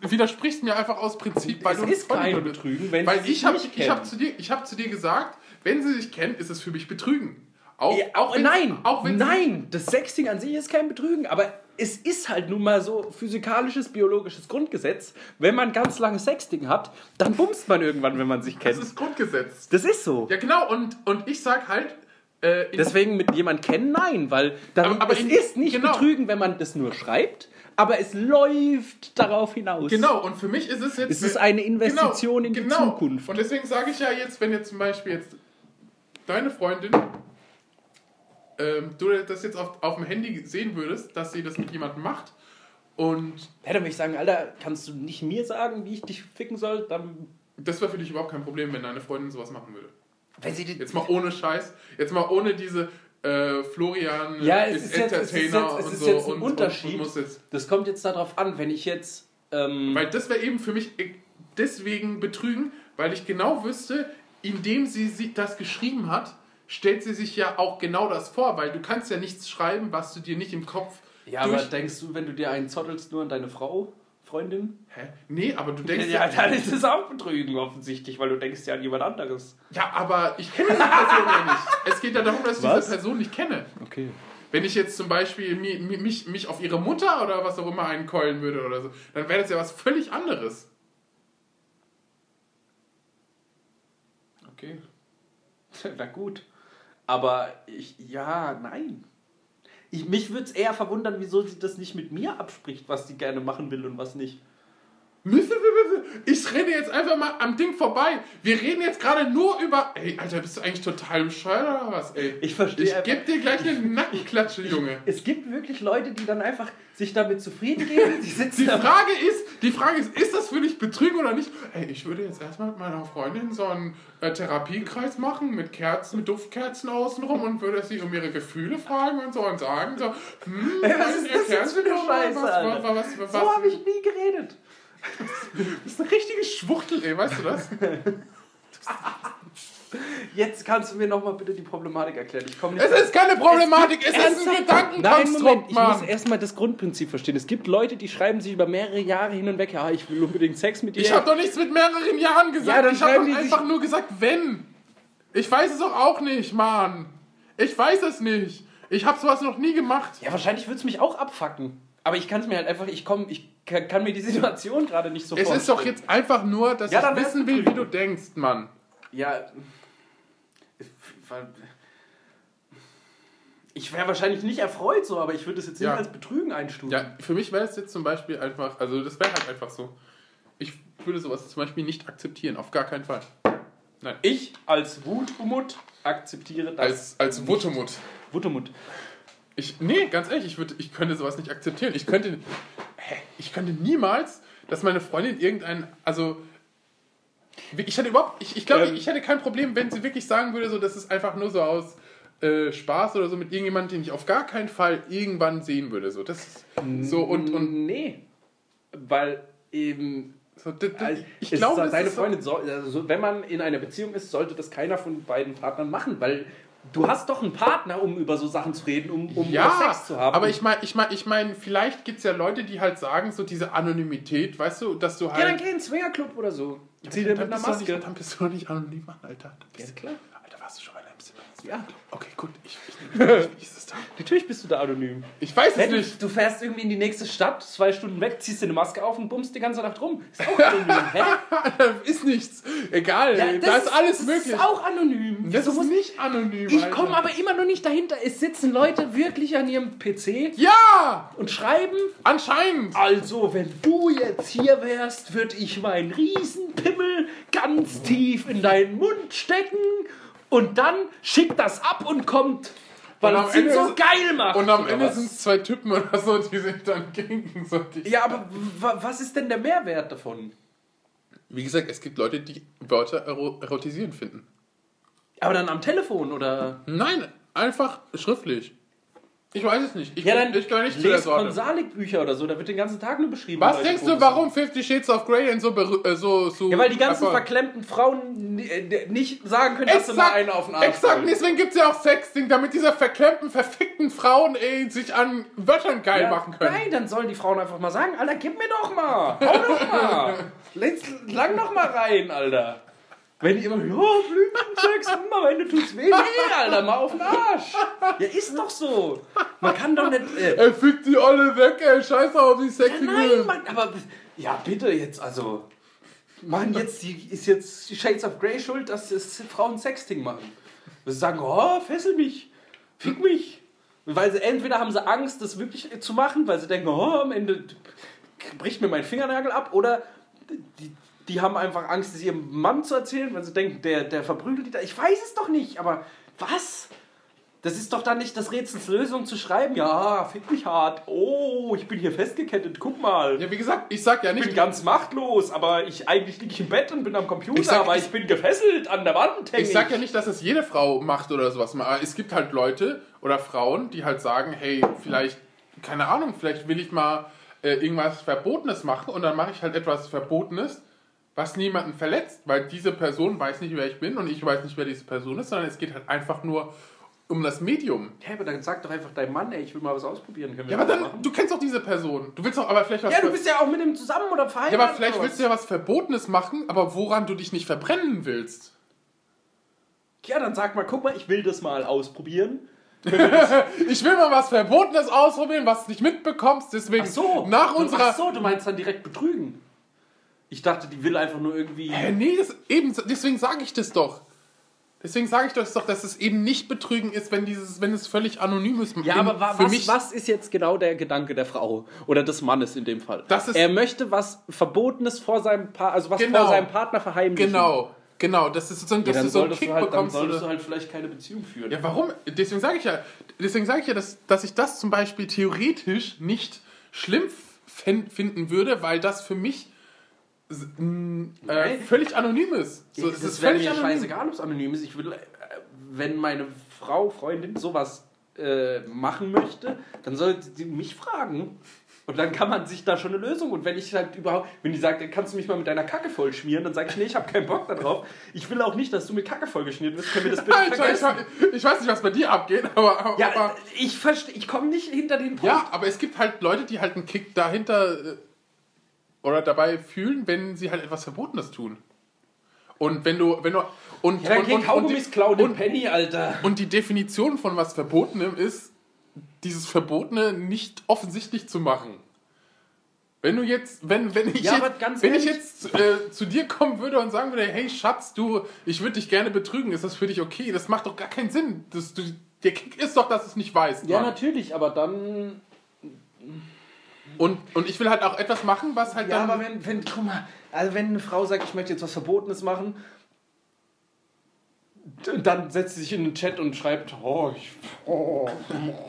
widersprichst mir einfach aus Prinzip, weil es du ist kein. Betrügen, wenn Weil sie sich ich habe nicht ich kennen. hab zu, dir- ich hab zu dir gesagt, wenn sie sich kennen, ist es für mich Betrügen. Auch, Ja, auch, wenn- nein, auch wenn nein, das Sexting an sich ist kein Betrügen, aber es ist halt nun mal so physikalisches, biologisches Grundgesetz. Wenn man ganz lange Sexting hat, dann bumst man irgendwann, wenn man sich Das kennt. ist Grundgesetz. Das ist so. Ja, genau, und, und ich sag halt, äh, Deswegen mit jemand kennen, nein, weil dann, Aber- aber es in- ist nicht genau. Betrügen, wenn man das nur schreibt, aber es läuft darauf hinaus. Genau, und für mich ist es jetzt. Es ist eine Investition in die Zukunft. Und deswegen sage ich ja jetzt, wenn jetzt zum Beispiel jetzt deine Freundin, ähm, du das jetzt auf, auf dem Handy sehen würdest, dass sie das mit jemandem macht und Ja, dann würde ich sagen, Alter, kannst du nicht mir sagen, wie ich dich ficken soll? Dann, das wäre für dich überhaupt kein Problem, wenn deine Freundin sowas machen würde. wenn sie Jetzt mal ohne Scheiß, jetzt mal ohne diese äh, Florian Ja, ist ist jetzt- es ist Entertainer jetzt- es und ist so jetzt ein und, Unterschied. Und, und das kommt jetzt darauf an, wenn ich jetzt. Ähm, Weil das wäre eben für mich äh, deswegen betrügen, weil ich genau wüsste, indem sie, sie das geschrieben hat, stellt sie sich ja auch genau das vor, weil du kannst ja nichts schreiben, was du dir nicht im Kopf ja, aber durch... denkst du, wenn du dir einen zottelst, nur an deine Frau, Freundin? Hä? Nee, aber du denkst Ja, dann ist es auch Betrügen offensichtlich, weil du denkst ja an jemand anderes. Ja, aber ich kenne diese Person ja nicht. Es geht ja darum, dass ich Was? diese Person nicht kenne. Okay. Wenn ich jetzt zum Beispiel mi- mi- mich, mich auf ihre Mutter oder was auch immer einkeulen würde oder so, dann wäre das ja was völlig anderes. Okay. Na gut. Aber ich, ja, nein. Ich, mich würde es eher verwundern, wieso sie das nicht mit mir abspricht, was sie gerne machen will und was nicht. Ich rede jetzt einfach mal am Ding vorbei. Wir reden jetzt gerade nur über. Ey, Alter, bist du eigentlich total bescheuert oder was, ey? Ich verstehe Ich geb dir gleich eine Nackenklatsche, Junge. Es gibt wirklich Leute, die dann einfach sich damit zufrieden geben. Die sitzen Die. Frage ist, die Frage ist, ist das für dich Betrügen oder nicht? Ey, ich würde jetzt erstmal mit meiner Freundin so einen äh, Therapiekreis machen mit Kerzen, mit Duftkerzen außenrum und würde sie um ihre Gefühle fragen und so und sagen so, hm, Ey, was ist das jetzt für eine Scheiße, was, was, was, was, So habe ich nie geredet. Das ist eine richtige Schwuchtel, ey, weißt du das? Jetzt kannst du mir nochmal bitte die Problematik erklären. Ich komme nicht Es ist keine Problematik, es, ist ein Gedankenkonstrukt, Moment, ich muss Mann. erstmal das Grundprinzip verstehen. Es gibt Leute, die schreiben sich über mehrere Jahre hin und weg, ja, ich will unbedingt Sex mit dir. Ich habe doch nichts mit mehreren Jahren gesagt. Ja, dann ich habe doch einfach nur gesagt, wenn. Ich weiß es doch auch nicht, Mann. Ich weiß es nicht. Ich habe sowas noch nie gemacht. ja, wahrscheinlich würde es mich auch abfacken. Aber ich kann es mir halt einfach, ich komme, ich kann, mir die Situation gerade nicht so Es ist doch jetzt einfach nur, dass Ja, ich wissen will, wie du denkst, Mann. Ja. Ich wäre wahrscheinlich nicht erfreut so, aber ich würde es jetzt nicht Ja. als Betrügen einstufen. Ja, für mich wäre es jetzt zum Beispiel einfach, also das wäre halt einfach so. Ich würde sowas zum Beispiel nicht akzeptieren, auf gar keinen Fall. Ich als Wutmut akzeptiere das. Als, als Wuttemut. Wutmut. Ich, nee, ganz ehrlich, ich, würde, ich könnte sowas nicht akzeptieren. Ich könnte, hä, ich könnte niemals, dass meine Freundin irgendein, also, ich hätte überhaupt, ich, ich glaube, Ähm. ich hätte kein Problem, wenn sie wirklich sagen würde, so, das ist einfach nur so aus äh, Spaß oder so mit irgendjemandem, den ich auf gar keinen Fall irgendwann sehen würde. So, das ist so und, und Nee. Weil eben. so, d- d- Also, ich glaube, das deine so, Freundin soll, also wenn man in einer Beziehung ist, sollte das keiner von beiden Partnern machen, weil du hast doch einen Partner, um über so Sachen zu reden, um, um ja, Sex zu haben. aber ich meine, ich mein, ich mein, vielleicht gibt es ja Leute, die halt sagen, so diese Anonymität, weißt du, dass du halt. ja, dann geh in den Swingerclub oder so. Zieh dir mit einer Maske. nicht, dann bist du doch nicht anonym, Mann, Alter. Ja, klar. Alter, warst du schon mal? Ja. Okay, gut. Ich, ich, wie ist es da? Natürlich bist du da anonym. Ich weiß es Wenn nicht. du fährst irgendwie in die nächste Stadt, zwei Stunden weg, ziehst dir eine Maske auf und bummst die ganze Nacht rum. Ist auch anonym. Hä? ist nichts. Egal. Ja, da ist alles das möglich. ist auch anonym. das Wieso ist nicht anonym. ich komme aber immer noch nicht dahinter. Es sitzen Leute wirklich an ihrem PC Ja! und schreiben. Anscheinend. Also, wenn du jetzt hier wärst, würde ich meinen Riesenpimmel ganz tief in deinen Mund stecken und dann schickt das ab und kommt, weil Und am es Ende so ist- geil macht. Und am Ende sind es zwei Typen oder so, die sich dann gegenseitig. Ja, aber wa- was ist denn der Mehrwert davon? Wie gesagt, es gibt Leute, die Wörter ero erotisierend finden. Aber dann am Telefon oder. Nein, einfach schriftlich. Ich weiß es nicht. Ich, Ja, dann ich gehöre nicht zu der Sorte. Konsalik-Bücher oder so, da wird den ganzen Tag nur beschrieben. Was denkst du, warum Fifty Shades of Grey denn so, äh, so, so Ja, weil die ganzen Erfolg- verklemmten Frauen äh, nicht sagen können, dass sie mal Exakt, einen auf den Arsch exakt, wollen. deswegen gibt es ja auch Sexting, damit diese verklemmten, verfickten Frauen ey, sich an Wörtern geil Ja, machen können. Nein, dann sollen die Frauen einfach mal sagen, Alter, gib mir doch mal. Hau doch mal. Let's, lang doch mal rein, Alter. Wenn die immer, oh, Blümchensex, hm, am Ende tut's weh. Nee, Alter, mal auf den Arsch. Ja, ist doch so. Man kann doch nicht... Äh, Er fickt die alle weg, ey, scheiß auf die sexy nein, Mann, aber... Ja, bitte jetzt, also... Mann, jetzt die, ist jetzt die Shades of Grey schuld, dass es Frauen Sexting machen. Sie sagen, oh, fessel mich, fick mich. Weil sie entweder haben sie Angst, das wirklich zu machen, weil sie denken, oh, am Ende bricht mir mein Fingernagel ab, oder die, die haben einfach Angst, es ihrem Mann zu erzählen, weil sie denken, der, der verprügelt die da. Ich weiß es doch nicht, aber was? Das ist doch dann nicht das Rätsels Lösung zu schreiben, ja, fick mich hart, oh, ich bin hier festgekettet, guck mal. Ja, wie gesagt, ich sag ja Ich bin nicht, ganz machtlos, aber ich eigentlich liege ich im Bett und bin am Computer, Ich sag- aber ich- ich bin gefesselt an der Wand. häng ich sag ja nicht, dass es jede Frau macht oder sowas. Aber es gibt halt Leute oder Frauen, die halt sagen, hey, vielleicht, keine Ahnung, vielleicht will ich mal äh, irgendwas Verbotenes machen und dann mache ich halt etwas Verbotenes, was niemanden verletzt, weil diese Person weiß nicht, wer ich bin und ich weiß nicht, wer diese Person ist, sondern es geht halt einfach nur um das Medium. Ja, aber dann sag doch einfach deinem Mann, ey, ich will mal was ausprobieren. Können Ja, aber dann, machen? du kennst doch diese Person. Du willst doch aber vielleicht was Ja, du bist ja auch mit ihm zusammen oder verheiratet. ja, aber vielleicht willst du ja was Verbotenes machen, aber woran du dich nicht verbrennen willst. Ja, dann sag mal, guck mal, ich will das mal ausprobieren. Ich will mal was Verbotenes ausprobieren, was du nicht mitbekommst, deswegen Ach so, nach unserer... Ach so, du meinst dann direkt betrügen. Ich dachte, die will einfach nur irgendwie. Hä, nee, das, eben, deswegen sage ich das doch. Deswegen sage ich das doch, dass es eben nicht betrügen ist, wenn dieses, wenn es völlig anonym ist. Ja, aber wa für was, mich, was ist jetzt genau der Gedanke der Frau oder des Mannes in dem Fall? Das ist- er möchte was Verbotenes vor seinem pa also was Genau. vor seinem Partner verheimlichen. Genau, genau. Das ist sozusagen, Ja, dass dann du so einen solltest, Kick du halt, dann bekommst. solltest oder- du halt vielleicht keine Beziehung führen. Ja, warum? Deswegen sage ich ja, deswegen sage ich ja, dass, dass ich das zum Beispiel theoretisch nicht schlimm finden würde, weil das für mich äh, Nein. völlig anonym ist. So, das es ist völlig mir anonym. scheißegal, ob es anonym ist. Ich will, äh, wenn meine Frau, Freundin sowas äh, machen möchte, dann soll sie mich fragen. Und dann kann man sich da schon eine Lösung. Und wenn ich halt überhaupt, wenn die sagt, kannst du mich mal mit deiner Kacke voll schmieren, dann sage ich, nee, ich habe keinen Bock darauf. Ich will auch nicht, dass du mit Kacke vollgeschmiert wirst. Können wir das bitte Alter, ich, vergessen? ich weiß nicht, was bei dir abgeht, aber, aber, Ja, aber ich verstehe, ich komme nicht hinter den Punkt. Ja, aber es gibt halt Leute, die halt einen Kick dahinter äh, oder dabei fühlen, wenn sie halt etwas Verbotenes tun. Und wenn du, wenn du und Ja, und, und, und, die, klauen und, Penny, Alter. und die Definition von was Verbotenem ist, dieses Verbotene nicht offensichtlich zu machen. Wenn du jetzt, wenn, wenn ich Ja, jetzt, wenn ich jetzt äh, zu dir kommen würde und sagen würde, hey Schatz, du, ich würde dich gerne betrügen, ist das für dich okay? Das macht doch gar keinen Sinn. Das, du, der Kick ist doch, dass du es nicht weißt. Ja, Mann. natürlich, aber dann Und, und ich will halt auch etwas machen, was halt Ja, dann. aber wenn, wenn, guck mal, also wenn eine Frau sagt, ich möchte jetzt was Verbotenes machen, dann setzt sie sich in den Chat und schreibt, oh, ich, oh,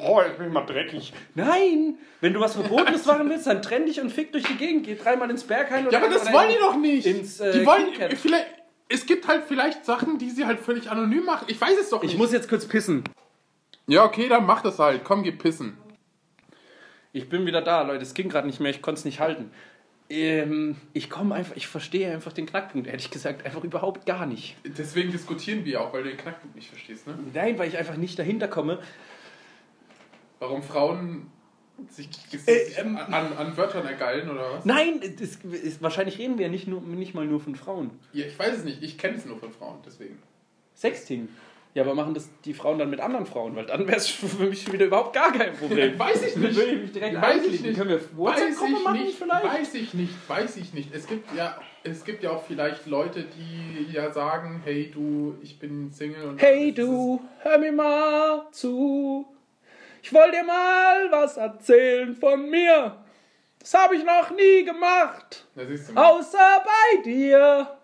oh, ich bin mal dreckig. Nein! Wenn du was Verbotenes machen willst, dann trenn dich und fick durch die Gegend. Geh dreimal ins Berghain oder ja, aber das wollen die doch nicht. ins, äh, die wollen vielleicht. Es gibt halt vielleicht Sachen, die sie halt völlig anonym machen. Ich weiß es doch nicht. Ich muss jetzt kurz pissen. ja, okay, dann mach das halt. Komm, geh pissen. Ich bin wieder da, Leute. Es ging gerade nicht mehr, ich konnte es nicht halten. Ähm, ich komme einfach, ich verstehe einfach den Knackpunkt, ehrlich gesagt, einfach überhaupt gar nicht. Deswegen diskutieren wir auch, weil du den Knackpunkt nicht verstehst, ne? Nein, weil ich einfach nicht dahinter komme. Warum Frauen sich, sich Äh, ähm, an, an Wörtern ergeilen oder was? Nein, das ist, wahrscheinlich reden wir ja nicht, nur, nicht mal nur von Frauen. Ja, ich weiß es nicht. Ich kenne es nur von Frauen, deswegen. Sexting. Ja, aber machen das die Frauen dann mit anderen Frauen? Weil dann wäre es für mich wieder überhaupt gar kein Problem. Weiß ich nicht. würde ich mich direkt Weiß ich nicht. Können wir Weiß WhatsApp-Gruppe ich machen nicht, vielleicht? weiß ich nicht, weiß ich nicht. Es gibt ja, es gibt ja auch vielleicht Leute, die ja sagen, hey du, ich bin Single und Hey du, hör mir mal zu. Ich wollte dir mal was erzählen von mir. Das habe ich noch nie gemacht. Da siehst du mal. Außer bei dir.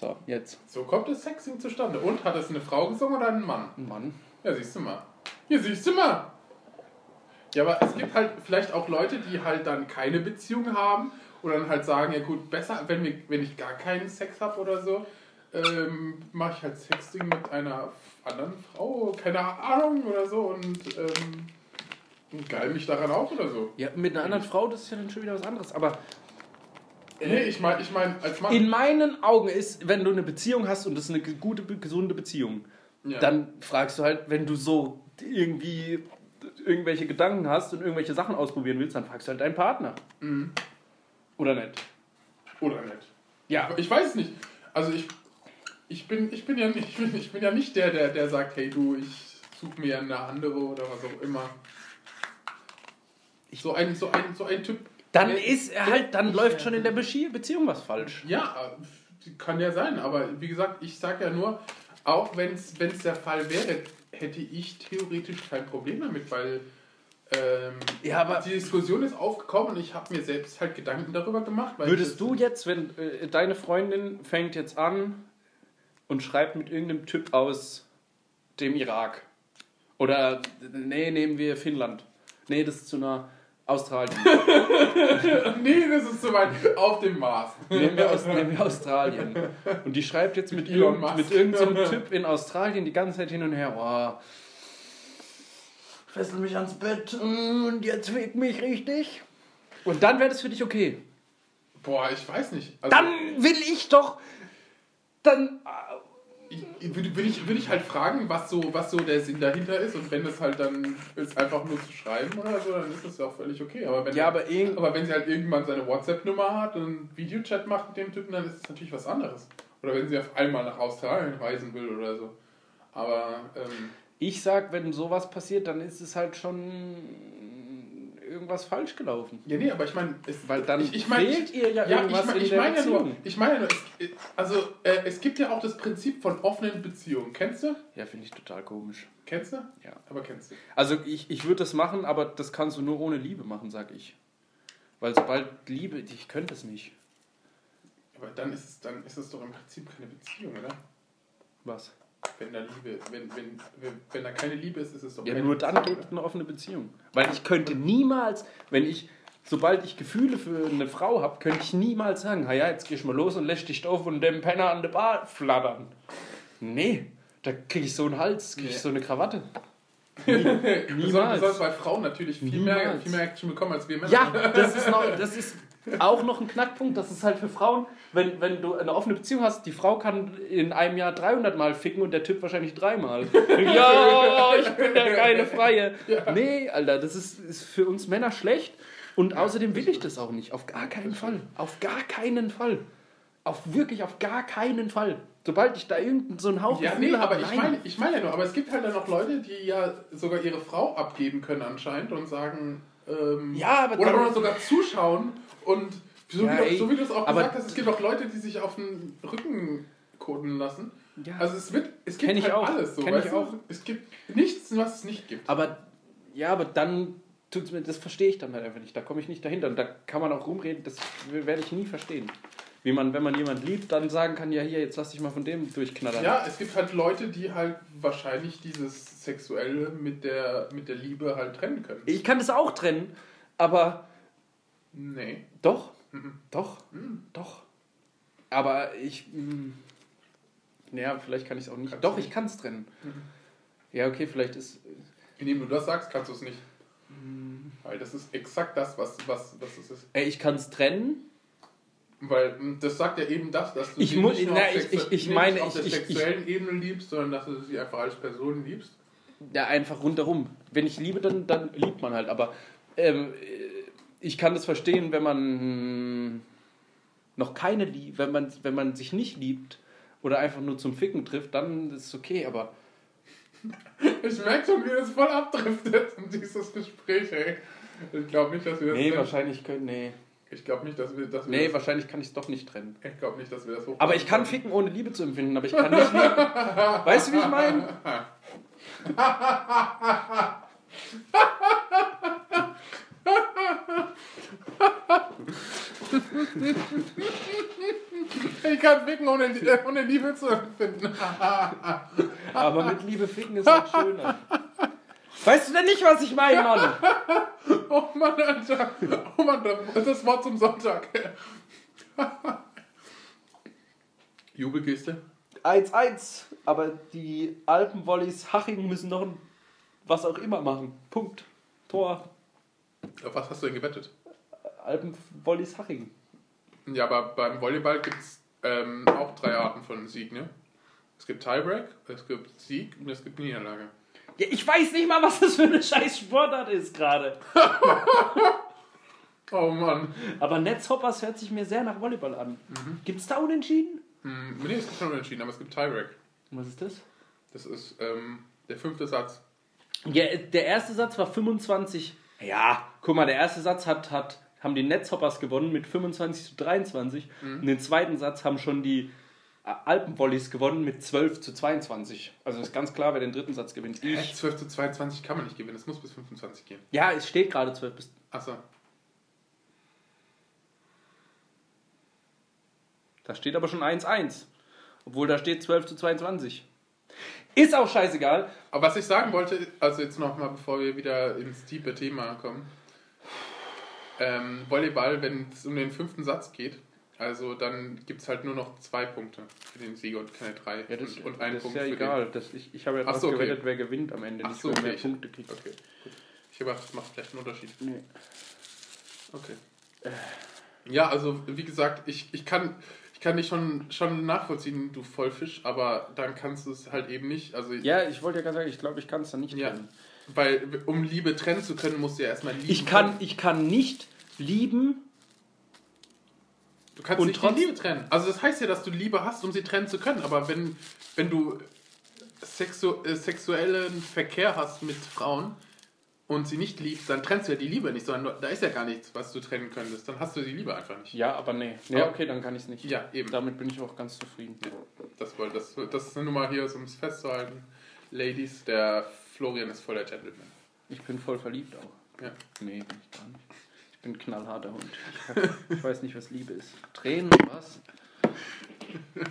So, jetzt. So kommt das Sexing zustande. Und hat es eine Frau gesungen oder ein Mann? Mann. Ja, siehst du mal. Hier siehst du mal. Ja, aber es gibt halt vielleicht auch Leute, die halt dann keine Beziehung haben oder dann halt sagen, ja gut, besser, wenn, wir, wenn ich gar keinen Sex habe oder so, ähm, mache ich halt Sexting mit einer anderen Frau, keine Ahnung oder so und, ähm, und geil mich daran auf oder so. Ja, mit einer anderen Frau, das ist ja dann schon wieder was anderes. Aber Nee, ich meine, ich mein, als Mann. in meinen Augen ist, wenn du eine Beziehung hast und das ist eine gute, gesunde Beziehung, ja. dann fragst du halt, wenn du so irgendwie irgendwelche Gedanken hast und irgendwelche Sachen ausprobieren willst, dann fragst du halt deinen Partner. Mhm. Oder nicht? Oder nicht. Ja. Ich weiß es nicht. Also ich, ich, bin, ich, bin ja nicht, ich, bin, ich bin ja nicht der, der, der sagt, hey du, ich suche mir eine andere oder was auch immer. So ein, so ein, so ein Typ. Dann ist er halt, dann läuft schon in der Bezie- Beziehung was falsch. Ja, kann ja sein, aber wie gesagt, ich sage ja nur, auch wenn es der Fall wäre, hätte ich theoretisch kein Problem damit, weil ähm, Ja, aber die Diskussion ist aufgekommen und ich habe mir selbst halt Gedanken darüber gemacht. Würdest du jetzt, wenn äh, deine Freundin fängt jetzt an und schreibt mit irgendeinem Typ aus dem Irak oder nee, nehmen wir Finnland. Nee, das ist zu nah. Australien. Nee, das ist soweit auf dem Mars. Nehmen wir, aus, nehmen wir Australien. Und die schreibt jetzt mit, Elon irgend, mit irgendeinem Typ in Australien die ganze Zeit hin und her. Oh, fessel mich ans Bett und jetzt fick mich richtig. Und dann wäre das für dich okay. Boah, ich weiß nicht. Also, Dann will ich doch. Dann. ich, würde, ich, würde ich halt fragen, was so, was so der Sinn dahinter ist. Und wenn das halt dann ist, einfach nur zu schreiben oder so, dann ist das ja auch völlig okay. Aber wenn, Ja, aber irgend- aber wenn sie halt irgendwann seine WhatsApp-Nummer hat und einen Videochat macht mit dem Typen, dann ist es natürlich was anderes. Oder wenn sie auf einmal nach Australien reisen will oder so. Aber ähm, Ich sag, wenn sowas passiert, dann ist es halt schon irgendwas falsch gelaufen. Ja, nee, aber ich meine, Weil dann ich, ich mein, fehlt ihr ja ja, irgendwas ich, mein- in ich der meine ja nur, Beziehung. ich meine ja nur, es, also äh, es gibt ja auch das Prinzip von offenen Beziehungen. Kennst du? Ja, finde ich total komisch. Kennst du? Ja. Aber kennst du? Also ich, ich würde das machen, aber das kannst du nur ohne Liebe machen, sag ich. Weil sobald Liebe, ich könnte es nicht. Aber dann ist es, dann ist es doch im Prinzip keine Beziehung, oder? Was? Wenn da Liebe, wenn, wenn, wenn, wenn da keine Liebe ist, ist es doch Ja, nur dann Beziehung, geht eine offene Beziehung. Weil ich könnte niemals, wenn ich, sobald ich Gefühle für eine Frau habe, könnte ich niemals sagen, ja, jetzt geh ich mal los und lässt dich auf und dem Penner an der Bar flattern. Nee, da kriege ich so einen Hals, kriege ich Nee. so eine Krawatte. Sollst, du Niemals. sollst bei Frauen natürlich viel mehr, Niemals. viel mehr Action bekommen als wir Männer. Ja, das ist, noch, das ist auch noch ein Knackpunkt. Das ist halt für Frauen, wenn, wenn du eine offene Beziehung hast, die Frau kann in einem Jahr 300 Mal ficken und der Typ wahrscheinlich dreimal. ja, ich bin der geile Freie. Nee, Alter, das ist, ist für uns Männer schlecht. Und außerdem will ich das auch nicht. Auf gar keinen Fall. Auf gar keinen Fall. Auf wirklich auf gar keinen Fall. Sobald ich da irgendeinen so einen Hauch Ja, nee, aber ich meine ich meine ja nur, aber es gibt halt dann noch Leute, die ja sogar ihre Frau abgeben können anscheinend und sagen, ähm, Ja, aber oder, oder sogar zuschauen und so, Ja, wie, so wie du es auch gesagt hast, es gibt auch Leute, die sich auf den Rücken koden lassen. Ja. Also es wird, es gibt halt auch. alles so, Kenn weißt ich du? auch. Es gibt nichts, was es nicht gibt. Aber ja, aber dann tut's mir, das verstehe ich dann halt einfach nicht. Da komme ich nicht dahinter. Und da kann man auch rumreden, das werde ich nie verstehen. Wie man, wenn man jemanden liebt, dann sagen kann, ja hier, jetzt lass dich mal von dem durchknattern. Ja, es gibt halt Leute, die halt wahrscheinlich dieses Sexuelle mit der, mit der Liebe halt trennen können. Ich kann das auch trennen, aber Nee. doch, Mhm. doch, doch. Aber ich, mh, naja, vielleicht kann ich es auch nicht. Kannst doch, du ich nicht? kann es trennen. Mhm. Ja, okay, vielleicht ist, Indem du das sagst, kannst du es nicht. Mhm. Weil das ist exakt das, was, was, was es ist. ey, ich kann es trennen. Weil mh, das sagt ja eben das, dass du Ich sie mu- nicht nur na, auf, ich- ich- ich nicht meine, auf der sexuellen Ebene liebst, sondern dass du sie einfach als Person liebst. Ja, einfach rundherum. Wenn ich liebe, dann, dann liebt man halt. Aber ähm, ich kann das verstehen, wenn man noch keine Liebe, wenn man, wenn man sich nicht liebt oder einfach nur zum Ficken trifft, dann ist es okay. Aber Ich merke schon, wie das voll abdriftet in dieses Gespräch, ey. Ich glaube nicht, dass wir das nee, trennen. wahrscheinlich können, nee. Ich glaube nicht, dass wir, dass wir Nee, das, wahrscheinlich kann ich es doch nicht trennen. Ich glaube nicht, dass wir das hoch. Aber ich kann ficken, ohne Liebe zu empfinden, aber ich kann nicht lieben. Weißt du, wie ich meine? Ich kann ficken, ohne, ohne Liebe zu empfinden. Aber mit Liebe ficken ist halt schöner. Weißt du denn nicht, was ich meine, Mann? Oh Mann, Alter. Oh Mann, das Wort zum Sonntag. Jubelgeste? 1-1. Aber die Alpenvolleys Haching müssen noch ein was auch immer machen. Punkt. Tor. Auf was hast du denn gewettet? Alpenvolleys Haching. Ja, aber beim Volleyball gibt es ähm, auch drei Arten von Sieg, ne? Es gibt Tiebreak, es gibt Sieg und es gibt Niederlage. Ja, ich weiß nicht mal, was das für eine scheiß Sportart ist gerade. Oh Mann. Aber Netzhoppers hört sich mir sehr nach Volleyball an. Gibt's da Unentschieden? Hm, nee, es gibt schon unentschieden, aber es gibt Tiebreak. Was ist das? Das ist ähm, der fünfte Satz. Ja, der erste Satz war 25. Ja, guck mal, der erste Satz hat, hat, haben die Netzhoppers gewonnen mit 25 zu 23. Und den zweiten Satz haben schon die Alpenvolleys gewonnen mit 12 zu 22. Also ist ganz klar, wer den dritten Satz gewinnt. Ich. 12 zu 22 kann man nicht gewinnen, es muss bis 25 gehen. Ja, es steht gerade 12 bis. Achso. Da steht aber schon 1-1. Obwohl da steht 12 zu 22. Ist auch scheißegal. Aber was ich sagen wollte, also jetzt nochmal, bevor wir wieder ins tiefe Thema kommen. Ähm, Volleyball, wenn es um den fünften Satz geht, also dann gibt es halt nur noch zwei Punkte für den Sieger und keine drei. Ja, das, und, und einen das Punkt ist ja für egal. Das, ich ich habe ja Ach drauf so, okay. gewettet, wer gewinnt am Ende. Ach Nicht, so, wer okay. mehr Ich- Punkte kriegt. den. Okay, gut. Ich habe gedacht, das macht vielleicht einen Unterschied. Nee. Okay. Ja, also wie gesagt, ich, ich kann ich kann dich schon, schon nachvollziehen, du Vollfisch, aber dann kannst du es halt eben nicht. Also Ja, ich wollte ja gerade sagen, ich glaube, ich kann es da nicht Ja. trennen. weil um Liebe trennen zu können, musst du ja erstmal lieben. Ich kann, ich kann nicht lieben. Du kannst Und nicht trotz- die Liebe trennen. Also das heißt ja, dass du Liebe hast, um sie trennen zu können. Aber wenn, wenn du sexu äh, sexuellen Verkehr hast mit Frauen, und sie nicht liebst, dann trennst du ja die Liebe nicht, sondern da ist ja gar nichts, was du trennen könntest. Dann hast du die Liebe einfach nicht. Ja, aber nee. Nee, Ja. okay, dann kann ich es nicht. Ja, eben. Damit bin ich auch ganz zufrieden. Das, wollte- das, das ist nur mal hier, um es festzuhalten. Ladies, der Florian ist voll der Gentleman. Ich bin voll verliebt auch. Ja. Nee, bin ich gar nicht. Ich bin ein knallharter Hund. Ich, hab, ich weiß nicht, was Liebe ist. Tränen, was?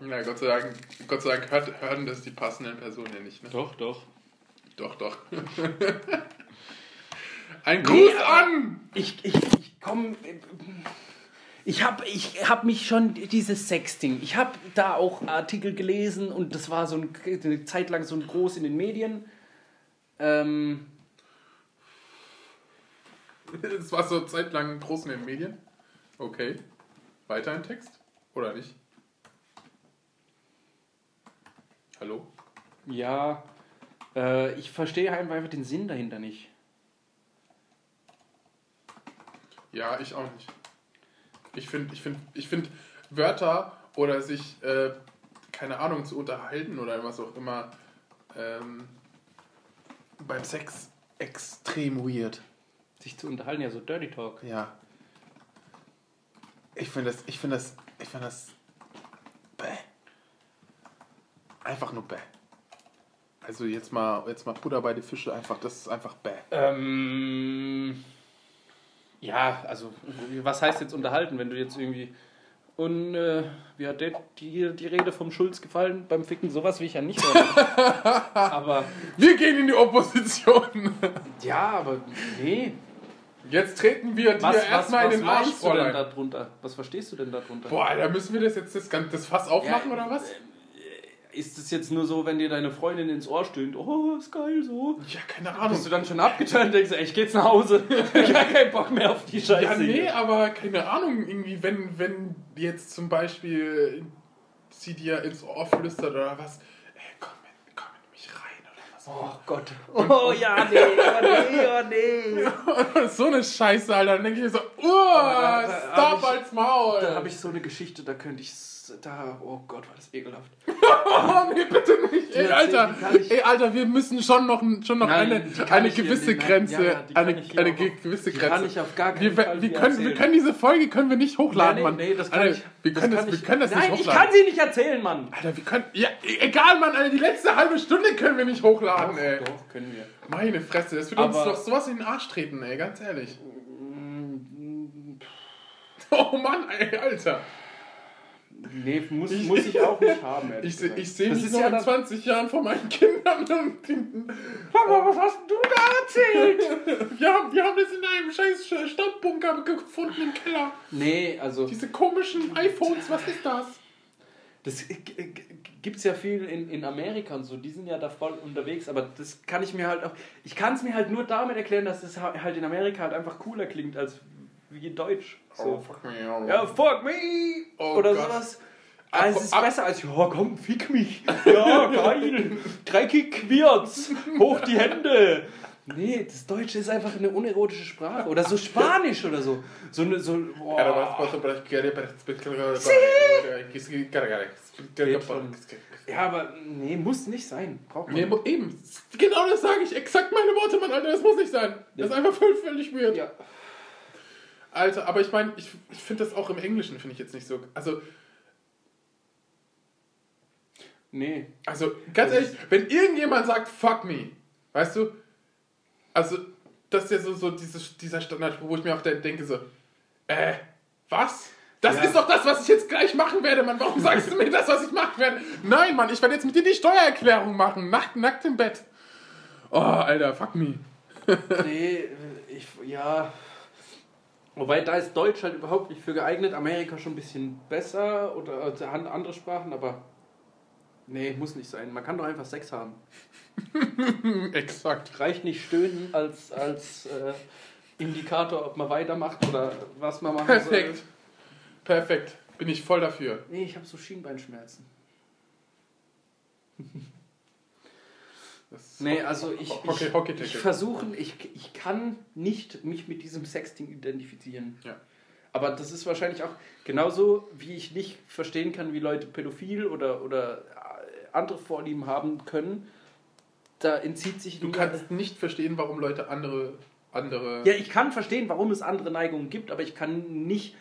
Na, Gott sei Dank, Gott sei Dank hört, hören das die passenden Personen ja nicht. Ne? Doch, doch. Doch, doch. Ein Gruß Nee, an! Ich, ich, ich komm. Ich habe ich hab mich schon, dieses Sexting, ich habe da auch Artikel gelesen und das war so ein, eine Zeit lang so ein groß in den Medien. Ähm, Das war so zeitlang groß in den Medien. Okay. Weiter im Text? Oder nicht? Hallo? ja, äh, ich verstehe einfach den Sinn dahinter nicht. Ja, ich auch nicht. Ich finde, ich finde, ich finde Wörter oder sich, äh, keine Ahnung, zu unterhalten oder was auch immer ähm, beim Sex extrem weird. Sich zu unterhalten, ja, so Dirty Talk. Ja. Ich finde das, ich finde das, ich finde das bäh. Einfach nur bäh. Also jetzt mal, jetzt mal Butter bei die Fische, einfach, das ist einfach bäh. Ähm, ja, also, was heißt jetzt unterhalten, wenn du jetzt irgendwie. Und äh, wie hat der, die, die Rede vom Schulz gefallen beim Ficken? Sowas will ich ja nicht hören. aber, Wir gehen in die Opposition. ja, aber nee. Jetzt treten wir dir Was, was, erstmal in den Arsch, Fräulein. darunter? Was verstehst du denn darunter? Boah, da müssen wir das jetzt das, ganze- das Fass aufmachen Ja, oder was? Ist es jetzt nur so, wenn dir deine Freundin ins Ohr stöhnt, oh, ist geil so? Ja, keine Ahnung. Bist du dann schon abgeturnt und denkst, ey, ich geh jetzt nach Hause. ich hab keinen Bock mehr auf die Scheiße. Ja, nee, aber keine Ahnung, irgendwie, wenn, wenn jetzt zum Beispiel sie dir ins Ohr flüstert oder was, ey, komm in, komm in mich rein oder was. Oh Gott. Oh ja, nee, oh nee, oh nee. so eine Scheiße, Alter. Dann denke ich mir so, uh, da- da stop hab ich- als Maul. Da habe ich so eine Geschichte, da könnte ich. Da, oh Gott, war das ekelhaft. oh, nee, bitte nicht. Die Ey, Alter, ey, Alter, wir müssen schon noch, schon noch Nein, eine, eine hier- gewisse nein, Grenze, ja, eine, hier eine gewisse Grenze. kann ich auf gar keinen wir, Fall wir, hier können, wir können diese Folge können wir nicht hochladen, Mann. nee, das kann Alter, ich. wir können das, kann wir ich, können das Nein, nicht ich kann sie nicht erzählen, Mann. Alter, wir können. Ja, egal, Mann, Alter, die letzte halbe Stunde können wir nicht hochladen, ey. Doch, können wir. Meine Fresse, das wird uns doch sowas in den Arsch treten, ey, ganz ehrlich. Mm, Oh Mann, ey, Alter. Nee, muss, muss ich auch nicht haben. ehrlich Ich, gesagt. ich sehe Das mich ist noch ja in dann- 20 Jahren vor meinen Kindern und denken, Papa, was hast denn du da erzählt? wir haben, wir haben das in einem scheiß Stadtbunker gefunden im Keller. nee, also. Diese komischen iPhones, was ist das? Das gibt es ja viel in, in Amerika und so, die sind ja da voll unterwegs, aber das kann ich mir halt auch. Ich kann es mir halt nur damit erklären, dass es halt in Amerika halt einfach cooler klingt als wie in Deutsch. So. fuck me. Oh. Ja, fuck me! Oh Oder Gott. sowas. Ab- Also es ist ab- besser als, ja komm, fick mich. Ja, geil. Dreckig quirz. Hoch die Hände. Nee, das Deutsche ist einfach eine unerotische Sprache. Oder so Spanisch oder so. So eine, so, boah. Ja, aber nee, muss nicht sein. Braucht man Nee, eben. Genau das sage ich. Exakt meine Worte, Mann, Alter. Das muss nicht sein. Das ist einfach völlig, völlig weird. Ja. Alter, aber ich meine, ich, ich finde das auch im Englischen, finde ich jetzt nicht so. Also, Nee. also ganz ehrlich, wenn irgendjemand sagt, fuck me, weißt du, also, das ist ja so, so dieses, dieser Standardspruch, wo ich mir auch de- denke, so, äh, was? Das Ja. ist doch das, was ich jetzt gleich machen werde, Mann. Warum sagst du mir das, was ich machen werde? Nein, Mann, ich werde jetzt mit dir die Steuererklärung machen. Nackt, nackt im Bett. Oh, Alter, fuck me. Nee, ich, ja. Wobei da ist Deutsch halt überhaupt nicht für geeignet. Amerika schon ein bisschen besser oder also an- andere Sprachen, aber nee, muss nicht sein. Man kann doch einfach Sex haben. Exakt. Reicht nicht stöhnen als, als äh, Indikator, ob man weitermacht oder was man machen Perfekt. soll. Perfekt. Bin ich voll dafür. Nee, ich habe so Schienbeinschmerzen. Das Nee, also ich, Hockey, ich, Hockey ich Ticket. versuche, ich, ich kann nicht mich mit diesem Sexting identifizieren. Ja. Aber das ist wahrscheinlich auch genauso, wie ich nicht verstehen kann, wie Leute pädophil oder, oder äh, andere Vorlieben haben können. da entzieht sich... Du kannst nicht verstehen, warum Leute andere... andere Ja, ich kann verstehen, warum es andere Neigungen gibt, aber ich kann nicht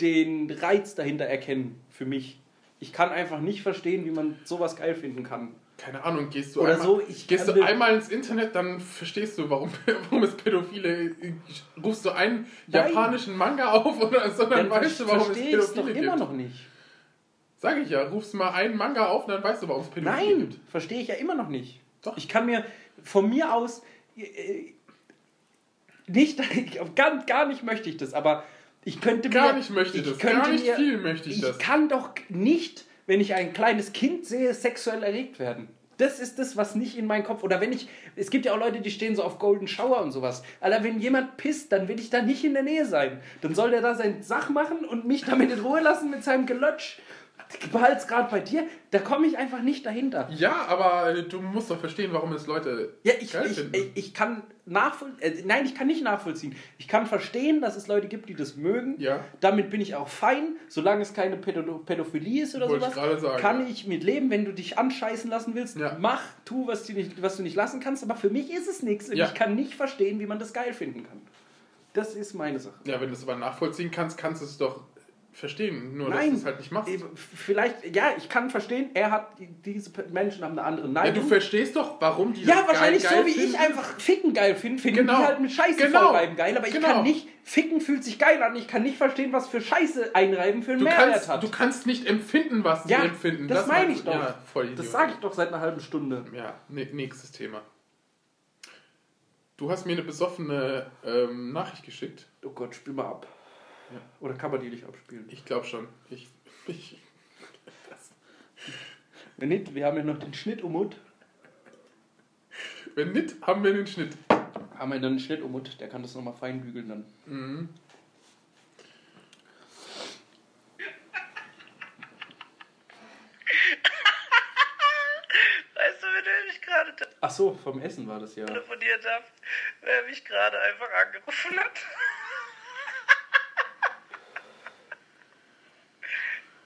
den Reiz dahinter erkennen für mich. Ich kann einfach nicht verstehen, wie man sowas geil finden kann. Keine Ahnung, gehst du, Oder einmal, so, ich gehst du einmal ins Internet, dann verstehst du, warum, warum es Pädophile... Rufst du einen Nein. japanischen Manga auf oder so, dann, Dann weißt du, warum es ich es doch Pädophile immer gibt. noch nicht. Sag ich ja, rufst mal einen Manga auf, dann weißt du, warum es Pädophile Nein, gibt. verstehe ich ja immer noch nicht. Doch. Ich kann mir von mir aus äh, nicht, gar, gar nicht möchte ich das, aber ich könnte Gar mir, nicht möchte ich das, gar nicht mir, viel möchte ich das. kann doch nicht, wenn ich ein kleines Kind sehe, sexuell erregt werden. Das ist das, was nicht in meinen Kopf. Oder wenn ich. Es gibt ja auch Leute, die stehen so auf Golden Shower und sowas. Alter, wenn jemand pisst, dann will ich da nicht in der Nähe sein. Dann soll der da seine Sach machen und mich damit in Ruhe lassen mit seinem Gelötsch. Behalt's gerade bei dir. Da komme ich einfach nicht dahinter. Ja, aber äh, du musst doch verstehen, warum es Leute Ja, ich, geil ich, finden. ich, ich kann nachvollziehen. Äh, nein, ich kann nicht nachvollziehen. Ich kann verstehen, dass es Leute gibt, die das mögen. Ja. Damit bin ich auch fein. Solange es keine Pädo Pädophilie ist oder Wollte ich sowas, gerade sagen, kann ich mit leben. Wenn du dich anscheißen lassen willst, Ja. mach, tu, was du, nicht, was du nicht lassen kannst. Aber für mich ist es nichts. Und Ja. ich kann nicht verstehen, wie man das geil finden kann. Das ist meine Sache. ja, wenn du es aber nachvollziehen kannst, kannst du es doch verstehen. Nur, dass Nein, du es halt nicht machst. Vielleicht, ja, ich kann verstehen, er hat, diese Menschen haben eine andere Ja, Neigung. du verstehst doch, warum die Ja, das wahrscheinlich geil, geil so wie finden. ich einfach Ficken geil finde, finden Genau. die halt mit Scheiße Genau. vollreiben geil, aber ich Genau. kann nicht, Ficken fühlt sich geil an, ich kann nicht verstehen, was für Scheiße einreiben für einen Du Mehrwert kannst, hat. du kannst nicht empfinden, was ja, sie empfinden. das meine meinst ich doch. Ja, das sage ich doch seit einer halben Stunde. Ja, ne, nächstes Thema. Du hast mir eine besoffene ähm, Nachricht geschickt. Oh Gott, spiel mal ab. Ja. Oder kann man die nicht abspielen? Ich glaube schon. Ich, ich, Wenn nicht, wir haben ja noch den Schnitt umut. wenn nicht, haben wir den Schnitt. Haben wir dann einen Schnitt umut, der kann das nochmal fein bügeln dann. Mhm. Ach so, vom Essen war das ja. telefoniert habe? Wer mich gerade einfach angerufen hat?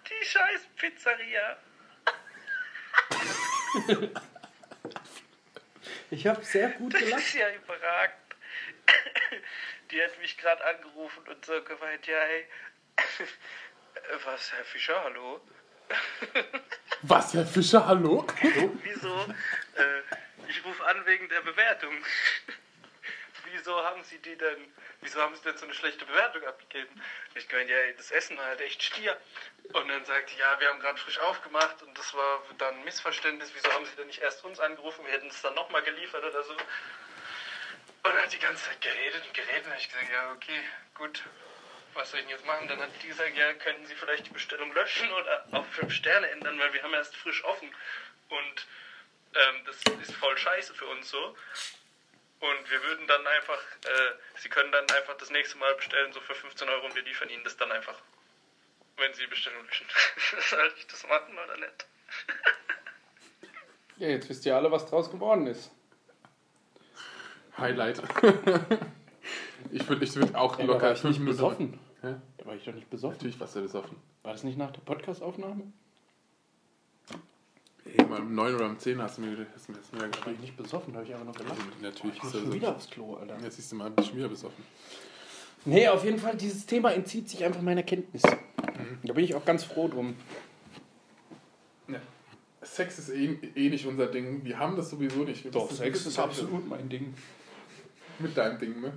Die scheiß Pizzeria. Ich habe sehr gut Das gelacht. ist ja überragend. Die hat mich gerade angerufen und so gemeint, ja, hey, was, Herr Fischer, hallo? Was, Herr Fischer, hallo? Wieso? Äh, ich rufe an wegen der Bewertung. Wieso haben Sie die denn, wieso haben Sie denn so eine schlechte Bewertung abgegeben? Ich meine, ja, das Essen war halt echt stier. Und dann sagt die, ja, wir haben gerade frisch aufgemacht und das war dann ein Missverständnis. Wieso haben Sie denn nicht erst uns angerufen? Wir hätten es dann nochmal geliefert oder so. Und dann hat die ganze Zeit geredet und geredet. Und ich gesagt, ja, okay, gut. Was soll ich denn jetzt machen? Dann hat die gesagt, ja, könnten Sie vielleicht die Bestellung löschen oder auf fünf Sterne ändern, weil wir haben erst frisch offen. Und ähm, das ist voll scheiße für uns so. Und wir würden dann einfach, äh, Sie können dann einfach das nächste Mal bestellen, so für 15 Euro und wir liefern Ihnen das dann einfach. Wenn Sie die Bestellung löschen. Soll ich das machen oder nicht? Ja, jetzt wisst ihr alle, was draus geworden ist. Highlight. ich würde ich würd auch Ja, da war locker ich nicht besoffen. Hä? Da war ich doch nicht besoffen. Natürlich warst du besoffen. War das nicht nach der Podcast-Aufnahme? Mal um 9 oder um 10 hast du mir, hast das mir Da war ich nicht besoffen, da habe ich einfach nur gelacht. Natürlich Ich ist muss schon wieder aufs Klo, Alter. Jetzt siehst du mal, bist schon wieder besoffen. Nee, auf jeden Fall, dieses Thema entzieht sich einfach meiner Kenntnis. Da bin ich auch ganz froh drum. Ja. Sex ist eh, eh nicht unser Ding. Wir haben das sowieso nicht. Wir wir wissen gar nicht, mein Ding. Mit deinem Ding, ne?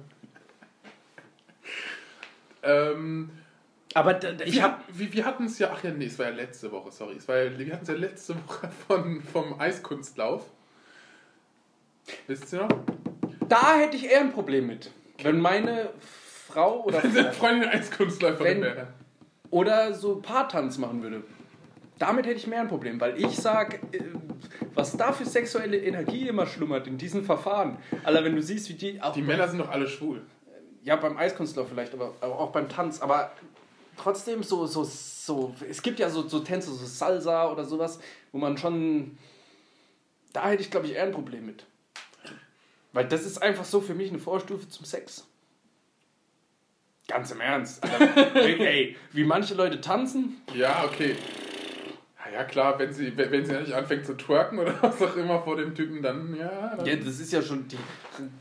Ähm, Aber ich wir, hat- wir, wir hatten es ja, ach ja, nee, es war ja letzte Woche, sorry. Es war ja, wir hatten es ja letzte Woche von, vom Eiskunstlauf. Wisst ihr noch? Da hätte ich eher ein Problem mit. Wenn meine Frau oder, Wenn seine Freundin Eiskunstläuferin wäre. oder so Paartanz machen würde. Damit hätte ich mehr ein Problem, weil ich sag, äh, was da für sexuelle Energie immer schlummert in diesen Verfahren. Alter, wenn du siehst, wie die. Auch Die Männer sind doch alle schwul. Ja, beim Eiskunstlauf vielleicht, aber auch beim Tanz. Aber trotzdem so, so, so. Es gibt ja so, so Tänze, so Salsa oder sowas, wo man schon. Da hätte ich, glaube ich, eher ein Problem mit. Weil das ist einfach so für mich eine Vorstufe zum Sex. Ganz im Ernst. Alter, ey, ey, wie manche Leute tanzen. Ja, okay. Ja, klar, wenn sie, wenn sie nicht anfängt zu twerken oder was auch immer vor dem Typen, dann ja. Dann, Ja, das ist ja schon, die,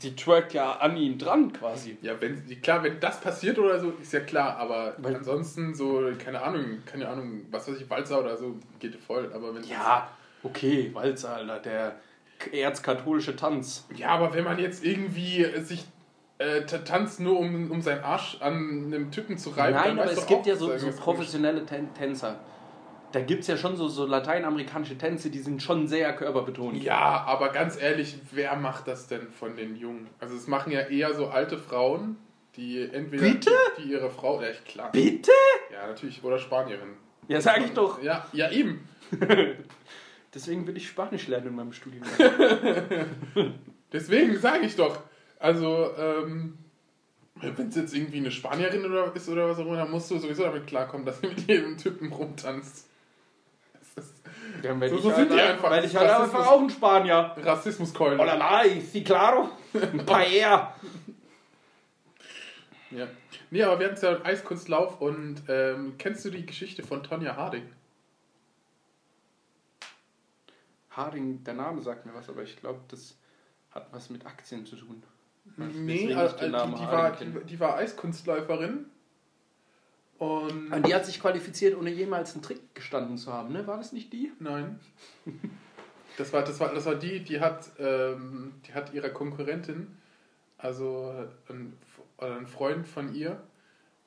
die twerkt ja an ihn dran quasi. ja, wenn klar, wenn das passiert oder so, ist ja klar, aber Weil- ansonsten so, keine Ahnung, keine Ahnung, was weiß ich, Walzer oder so, geht voll, aber wenn Ja, okay, Walzer, Alter, der erzkatholische Tanz. Ja, aber wenn man jetzt irgendwie sich äh, ta- tanzt nur um, um seinen Arsch an einem Typen zu reiben, Nein, aber es gibt ja so, so professionelle Tän Tänzer. Da gibt es ja schon so, so lateinamerikanische Tänze, die sind schon sehr körperbetont. Ja, aber ganz ehrlich, wer macht das denn von den Jungen? Also es machen ja eher so alte Frauen, die entweder Bitte? Die, die ihre Frau, ja klar. Bitte? Ja, natürlich, oder Spanierin. Ja, sag ich doch. Ja, ja eben. Deswegen will ich Spanisch lernen in meinem Studium. Deswegen sage ich doch. Also, ähm, wenn es jetzt irgendwie eine Spanierin oder ist oder was auch immer, dann musst du sowieso damit klarkommen, dass sie mit jedem Typen rumtanzt. Ja, So- ich so halt, sind die einfach. Weil ich halt Rassismus. einfach auch ein Spanier. Rassismuskeule. Hola, la, sí, claro. Ein Paella. Ja. Nee, aber wir hatten ja einen Eiskunstlauf und ähm, kennst du die Geschichte von Tonja Harding? Harding, der Name sagt mir was, aber ich glaube, das hat was mit Aktien zu tun. Nee, den die, die, war, die, die war Eiskunstläuferin. Und. Und die hat sich qualifiziert, ohne jemals einen Trick gestanden zu haben, ne? War das nicht die? Nein. Das war, das war, das war die, die hat, ähm, die hat ihrer Konkurrentin, also ein, ein Freund von ihr,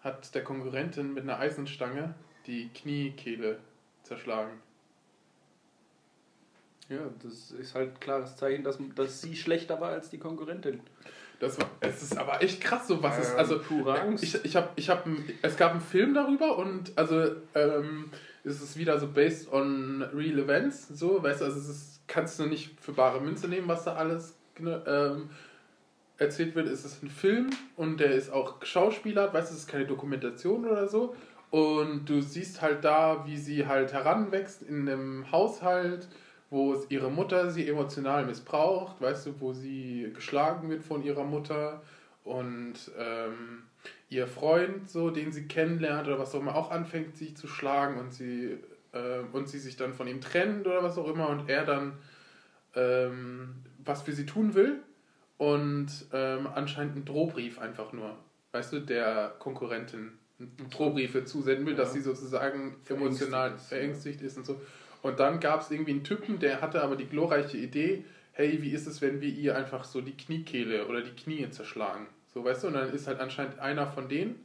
hat der Konkurrentin mit einer Eisenstange die Kniekehle zerschlagen. Ja, das ist halt ein klares Zeichen, dass, dass sie schlechter war als die Konkurrentin. Das war, es ist aber echt krass, so was ist, Ähm, also pure Angst. ich, ich habe, ich hab, es gab einen Film darüber und also ähm, es ist wieder so based on real events, so, weißt du, also es ist, kannst du nicht für bare Münze nehmen, was da alles ne, ähm, erzählt wird. Es ist ein Film und der ist auch geschauspielert, weißt du, es ist keine Dokumentation oder so und du siehst halt da, wie sie halt heranwächst in einem Haushalt, wo es ihre Mutter sie emotional missbraucht, weißt du, wo sie geschlagen wird von ihrer Mutter und ähm, ihr Freund, so den sie kennenlernt oder was auch immer, auch anfängt, sie zu schlagen und sie äh, und sie sich dann von ihm trennt oder was auch immer und er dann ähm, was für sie tun will und ähm, anscheinend einen Drohbrief einfach nur, weißt du, der Konkurrentin Drohbriefe zusenden will, dass Ja. sie sozusagen Verängstigt emotional ist, verängstigt ist und so. Und dann gab es irgendwie einen Typen, der hatte aber die glorreiche Idee, hey, wie ist es, wenn wir ihr einfach so die Kniekehle oder die Knie zerschlagen? So, weißt du, und dann ist halt anscheinend einer von den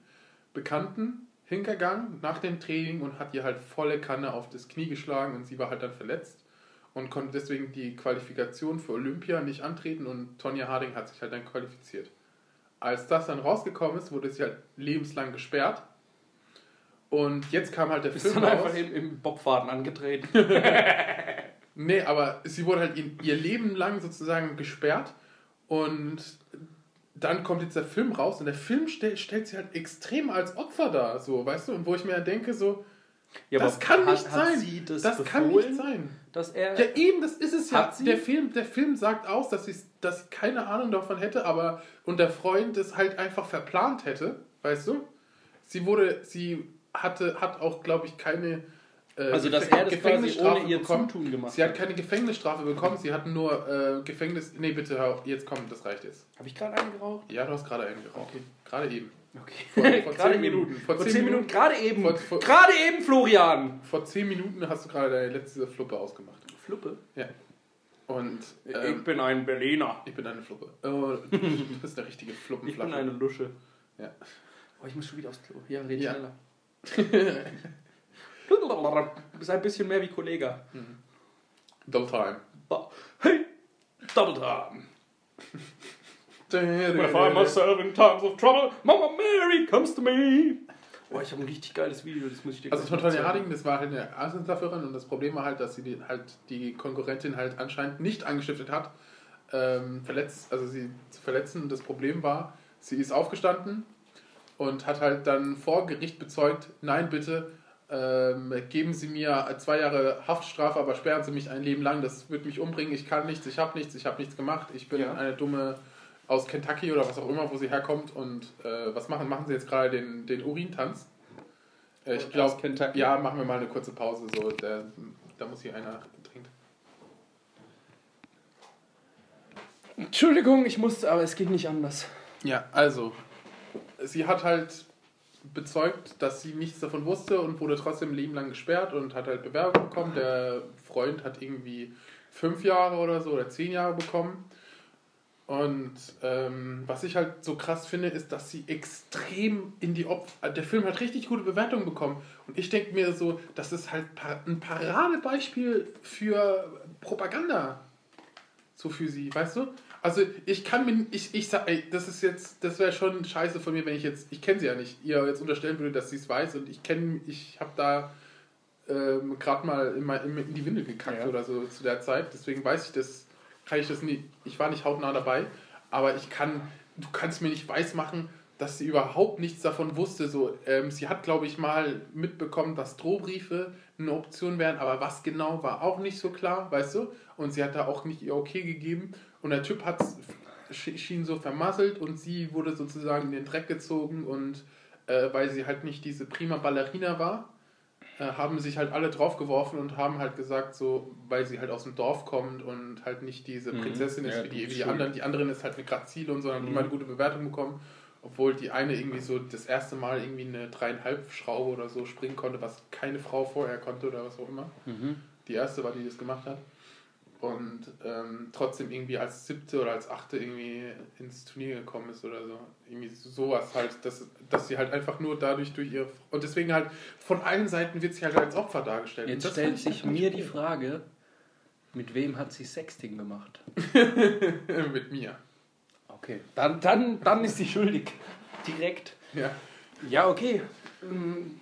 Bekannten hingegangen nach dem Training und hat ihr halt volle Kanne auf das Knie geschlagen und sie war halt dann verletzt und konnte deswegen die Qualifikation für Olympia nicht antreten und Tonja Harding hat sich halt dann qualifiziert. Als das dann rausgekommen ist, wurde sie halt lebenslang gesperrt. Und jetzt kam halt der Ist Film dann raus. einfach im, im Bobfaden angetreten. Nee, aber sie wurde halt ihr Leben lang sozusagen gesperrt und dann kommt jetzt der Film raus und der Film stellt, stellt sie halt extrem als Opfer dar, so, weißt du, und wo ich mir denke, so, Ja, das aber kann hat- nicht hat sein. das das kann nicht sein. Dass er. Ja, eben, das ist es ja. Sie? Der Film, der Film sagt aus, dass sie dass keine Ahnung davon hätte, aber und der Freund es halt einfach verplant hätte, weißt du? Sie wurde, sie hatte, hat auch, glaube ich, keine äh, also, dass Gefä- er das quasi ohne ihr bekommen. Zutun gemacht Sie hat keine Gefängnisstrafe bekommen, sie hat nur äh, Gefängnis. Nee, bitte hör auf, jetzt komm, das reicht jetzt. Habe ich gerade eingeraucht? Ja, du hast gerade einen geraucht. Okay. Gerade eben. Okay. Vor- vor gerade zehn. Minuten. Vor, zehn Minuten. Gerade eben. Vor- gerade eben, Florian. Vor zehn Minuten hast du gerade deine letzte Fluppe ausgemacht. Fluppe. Ja. Und ich ähm, bin ein Berliner. ich bin eine Fluppe. Oh, du bist eine richtige Ich bin Fluppenflasche. eine Lusche. Ja. Oh, ich muss schon wieder aufs Klo. Ja, red Ja. schneller. Du bist ein bisschen mehr wie Kollege. Double time. Hey, Double Time. When I find myself in times of trouble, Mama Mary comes to me. Oh, ich habe ein richtig geiles Video, das muss ich dir Also Tonja zeigen. Harding, das war halt eine Ausländerin und das Problem war halt, dass sie die, halt die Konkurrentin halt anscheinend nicht angestiftet hat, ähm, verletzt, also sie zu verletzen. Und das Problem war, sie ist aufgestanden und hat halt dann vor Gericht bezeugt, nein bitte, ähm, geben Sie mir zwei Jahre Haftstrafe, aber sperren Sie mich ein Leben lang, das wird mich umbringen, ich kann nichts, ich habe nichts, ich habe nichts gemacht, ich bin Ja. eine dumme aus Kentucky oder was auch immer, wo sie herkommt und äh, was machen? Machen Sie jetzt gerade den, den Urintanz? Äh, ich glaube, ja, machen wir mal eine kurze Pause. So, der Da muss hier einer trinken. Entschuldigung, ich musste, aber es geht nicht anders. Ja, also, sie hat halt bezeugt, dass sie nichts davon wusste und wurde trotzdem Leben lang gesperrt und hat halt Bewerbung bekommen. Der Freund hat irgendwie fünf Jahre oder so oder zehn Jahre bekommen. Und ähm, was ich halt so krass finde, ist, dass sie extrem in die Opfer. Der Film hat richtig gute Bewertungen bekommen. Und ich denke mir so, das ist halt ein Paradebeispiel für Propaganda. So für sie, weißt du? Also ich kann mir, ich, ich sag, ey, das ist jetzt, das wäre schon scheiße von mir, wenn ich jetzt, ich kenne sie ja nicht, ihr jetzt unterstellen würde, dass sie es weiß und ich kenne, ich habe da ähm, gerade mal in, in, in, die Windel gekackt ja. oder so zu der Zeit, deswegen weiß ich das, kann ich das nie, ich war nicht hautnah dabei, aber ich kann, du kannst mir nicht weismachen, dass sie überhaupt nichts davon wusste. So, ähm, sie hat, glaube ich, mal mitbekommen, dass Drohbriefe eine Option wären, aber was genau war auch nicht so klar, weißt du? Und sie hat da auch nicht ihr Okay gegeben. Und der Typ hat schien so vermasselt und sie wurde sozusagen in den Dreck gezogen und äh, weil sie halt nicht diese prima Ballerina war, äh, haben sich halt alle draufgeworfen und haben halt gesagt, so, weil sie halt aus dem Dorf kommt und halt nicht diese mhm. Prinzessin mhm. ist ja, wie, die, wie die anderen. Die anderen ist halt eine Grazile und so, hat mhm. immer eine gute Bewertung bekommen. Obwohl die eine irgendwie so das erste Mal irgendwie eine dreieinhalb Schraube oder so springen konnte, was keine Frau vorher konnte oder was auch immer. Mhm. Die erste war, die das gemacht hat und ähm, trotzdem irgendwie als siebte oder als achte irgendwie ins Turnier gekommen ist oder so. Irgendwie sowas halt, dass, dass sie halt einfach nur dadurch durch ihr. Und deswegen halt von allen Seiten wird sie halt als Opfer dargestellt. Jetzt stellt sich mir die Frage, mit wem hat sie Sexting gemacht? mit mir. Okay, dann, dann, dann ist sie schuldig. Direkt. Ja. Ja, okay. Hm,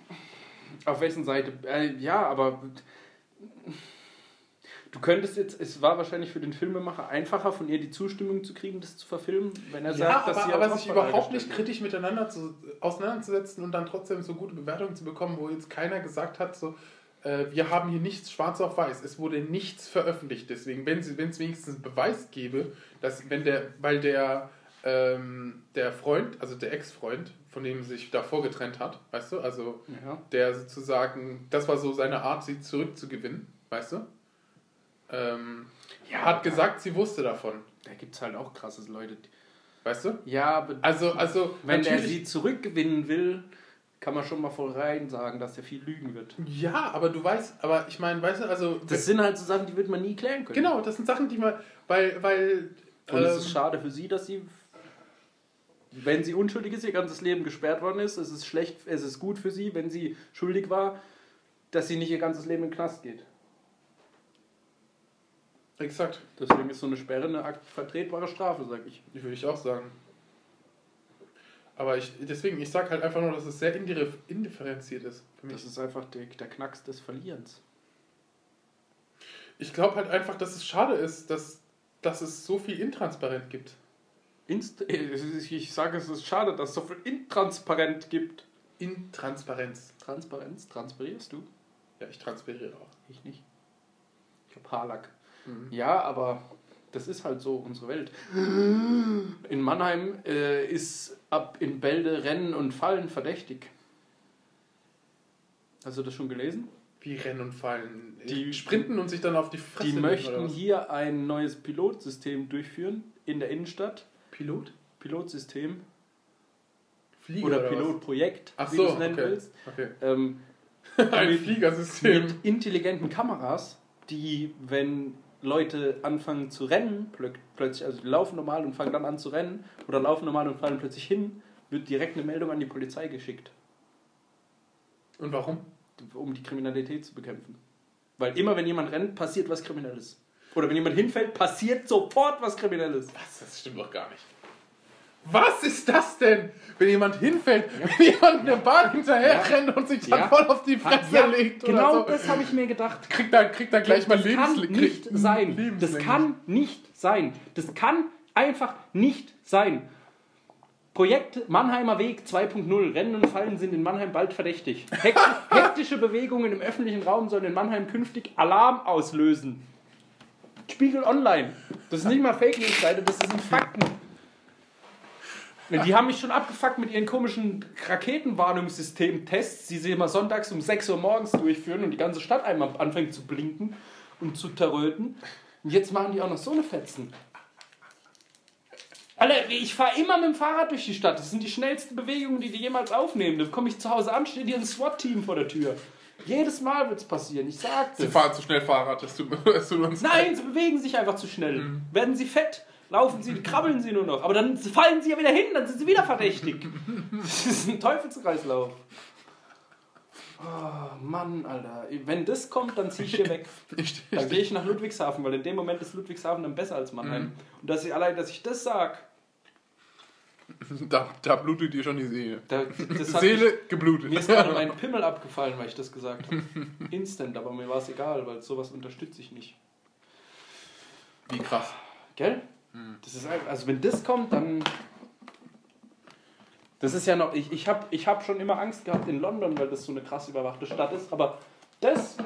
auf wessen Seite? Äh, ja, aber Du könntest jetzt, es war wahrscheinlich für den Filmemacher einfacher, von ihr die Zustimmung zu kriegen, das zu verfilmen, wenn er ja, sagt, aber, dass sie aber sich überhaupt nicht kritisch miteinander zu, auseinanderzusetzen und dann trotzdem so gute Bewertungen zu bekommen, wo jetzt keiner gesagt hat, so, äh, wir haben hier nichts schwarz auf weiß, es wurde nichts veröffentlicht. Deswegen, wenn es wenigstens einen Beweis gäbe, dass wenn der, weil der, ähm, der Freund, also der Ex-Freund, von dem sie sich davor getrennt hat, weißt du, also ja. der sozusagen, das war so seine Art, sie zurückzugewinnen, weißt du? Ähm, ja, hat gesagt, sie wusste davon. Da gibt es halt auch krasse Leute. Weißt du? Ja, aber also, also wenn er sie zurückgewinnen will, kann man schon mal voll rein sagen, dass er viel lügen wird. Ja, aber du weißt, aber ich meine, weißt du, also. Das sind halt so Sachen, die wird man nie klären können. Genau, das sind Sachen, die man, weil, weil. Und ähm, es ist ähm, schade für sie, dass sie, wenn sie unschuldig ist, ihr ganzes Leben gesperrt worden ist. Es ist schlecht, es ist gut für sie, wenn sie schuldig war, dass sie nicht ihr ganzes Leben in den Knast geht. Exakt. Deswegen ist so eine Sperre eine vertretbare Strafe, sag ich. Die würde ich auch sagen. Aber ich, deswegen, ich sag halt einfach nur, dass es sehr indifferenziert ist für mich. Das ist einfach der, der Knacks des Verlierens. Ich glaube halt einfach, dass es schade ist, dass, dass es so viel intransparent gibt. Inst ich sage, es ist schade, dass es so viel intransparent gibt. Intransparenz. Transparenz? Transparierst du? Ja, ich transpiriere auch. Ich nicht. Ich habe Haarlack. Mhm. Ja, aber das ist halt so unsere Welt. In Mannheim äh, ist ab in Bälde Rennen und Fallen verdächtig. Hast du das schon gelesen? Wie Rennen und Fallen? Die sprinten und sich dann auf die Fresse Die möchten hier ein neues Pilotsystem durchführen in der Innenstadt. Pilot? Pilotsystem. Flieger oder, oder Pilotprojekt, Ach wie so, du es nennen okay. willst. Okay. Ähm, ein Fliegersystem. Mit intelligenten Kameras, die, wenn Leute anfangen zu rennen, plötzlich, also die laufen normal und fangen dann an zu rennen oder laufen normal und fallen plötzlich hin, wird direkt eine Meldung an die Polizei geschickt. Und warum? Um die Kriminalität zu bekämpfen. Weil immer wenn jemand rennt, passiert was Kriminelles. Oder wenn jemand hinfällt, passiert sofort was Kriminelles. Was? Das stimmt doch gar nicht. Was ist das denn? Wenn jemand hinfällt, ja. wenn jemand in der Bahn hinterher ja. rennt und sich dann ja. voll auf die Fresse legt. Genau so. das habe ich mir gedacht. Kriegt dann, kriegt dann gleich mal Lebenslänglich. Das kann nicht sein. Das kann nicht sein. Das kann einfach nicht sein. Projekt Mannheimer Weg 2.0. Rennen und Fallen sind in Mannheim bald verdächtig. Hektische Bewegungen im öffentlichen Raum sollen in Mannheim künftig Alarm auslösen. Spiegel Online. Das ist nicht mal Fake News Seite, das sind Fakten. Die haben mich schon abgefuckt mit ihren komischen Raketenwarnungssystem-Tests, die sie immer sonntags um 6 Uhr morgens durchführen und die ganze Stadt einmal anfängt zu blinken und zu terröten. Und jetzt machen die auch noch so eine Fetzen. Alter, ich fahre immer mit dem Fahrrad durch die Stadt. Das sind die schnellsten Bewegungen, die die jemals aufnehmen. Dann komme ich zu Hause an, steht hier ein SWAT-Team vor der Tür. Jedes Mal wird es passieren, ich sag Sie fahren zu schnell Fahrrad, das tut, das tut uns Nein, sie bewegen sich einfach zu schnell. Werden sie fett, laufen sie, krabbeln sie nur noch. Aber dann fallen sie ja wieder hin, dann sind sie wieder verdächtig. Das ist ein Teufelskreislauf. Oh, Mann, Alter. Wenn das kommt, dann ziehe ich hier weg. Ich, Dann gehe ich nach Ludwigshafen, weil in dem Moment ist Ludwigshafen dann besser als Mannheim. Und dass ich allein, dass ich das sag, da, da blutet dir schon die Seele. da, Seele mich, geblutet. mir ist gerade mein Pimmel abgefallen, weil ich das gesagt habe. Instant, aber mir war es egal, weil sowas unterstütze ich nicht. Wie krass. Gell? Das ist einfach, also wenn das kommt, dann. Das ist ja noch. Ich, ich habe ich hab schon immer Angst gehabt in London, weil das so eine krass überwachte Stadt ist, aber das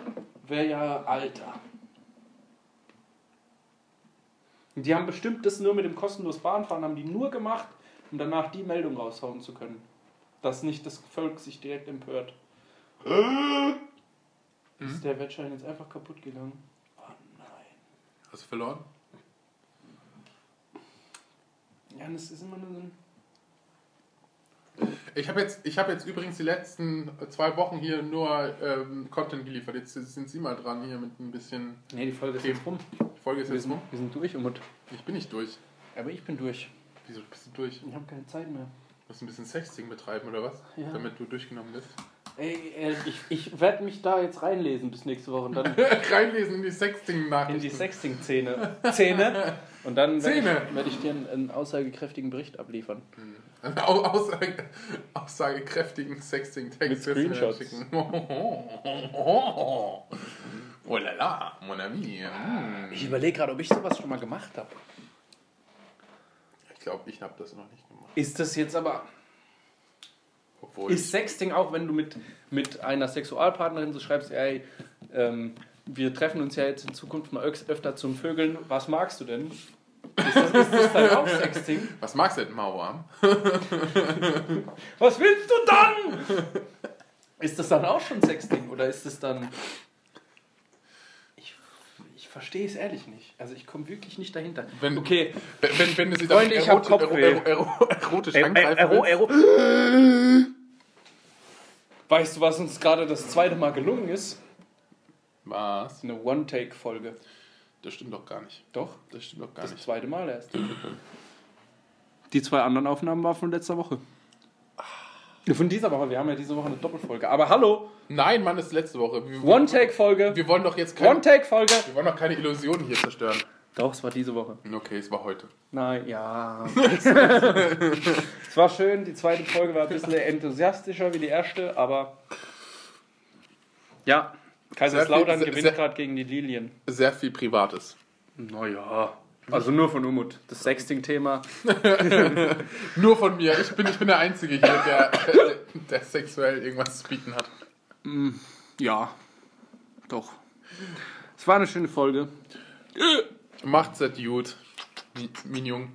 wäre ja Alter. Und Die haben bestimmt das nur mit dem kostenlos Bahnfahren, haben die nur gemacht, um danach die Meldung raushauen zu können. Dass nicht das Volk sich direkt empört. Ist der Wettschein jetzt einfach kaputt gegangen? Oh nein. Hast du verloren? Ja, das ist immer nur so ein. Ich habe jetzt, ich hab jetzt übrigens die letzten zwei Wochen hier nur ähm, Content geliefert. Jetzt sind Sie mal dran hier mit ein bisschen. Nee, die Folge ist Okay. jetzt rum. Die Folge ist Wir jetzt sind, rum. wir sind durch, Umut. Ich bin nicht durch. Aber ich bin durch. Wieso bist du durch? Ich habe keine Zeit mehr. Musst du ein bisschen Sexting betreiben oder was? Ja. Damit du durchgenommen bist. Ey, äh, ich, ich werde mich da jetzt reinlesen bis nächste Woche und dann Reinlesen in die Sexting-Nachrichten. in die Sexting-Szene. Szene. Und dann werde ich, werd ich dir einen, einen aussagekräftigen Bericht abliefern. Einen au- Aussage, aussagekräftigen Sexting-Text Mit Screenshots. schicken. Oh la la, mon ami. Mm. Ich überlege gerade, ob ich sowas schon mal gemacht habe. Ich glaube, ich habe das noch nicht gemacht. Ist das jetzt aber. Obwohl. Ist Sexting auch, wenn du mit, mit einer Sexualpartnerin so schreibst, ey, ähm, wir treffen uns ja jetzt in Zukunft mal öf- öfter zum Vögeln, was magst du denn? Ist das, ist das dann auch Sexting? Was magst du denn, Mauerarm? Was willst du dann? Ist das dann auch schon Sexting oder ist das dann. Ich, ich verstehe es ehrlich nicht. Also ich komme wirklich nicht dahinter. Wenn- okay, Wenn, wenn, wenn du sie Freunde, ich hab eroti- Kopfweh. ero- ero- erotisch Ä- angreifen Ä- Ero, willst, Ero. Weißt du, was uns gerade das zweite Mal gelungen ist? Was? Eine One-Take-Folge. Das stimmt doch gar nicht. Doch, Das stimmt doch gar das nicht. zweite Mal erst. Die zwei anderen Aufnahmen waren von letzter Woche. Von dieser Woche, wir haben ja diese Woche eine Doppelfolge. Aber hallo, Nein, Mann, das ist letzte Woche. One-Take-Folge. wir wollen doch jetzt keine, One-Take-Folge. wir wollen doch keine Illusionen hier zerstören. Doch, es war diese Woche. Okay, es war heute. Nein, ja. es war schön, die zweite Folge war ein bisschen enthusiastischer wie die erste, aber. Ja, Kaiserslautern viel- gewinnt gerade gegen die Lilien. Sehr viel Privates. Naja. Also nur von Umut. Das Sexting-Thema. Nur von mir. Ich bin, ich bin der Einzige hier, der, der, der sexuell irgendwas zu bieten hat. Ja, doch. Es war eine schöne Folge. Macht's gut, Mi- Minjung.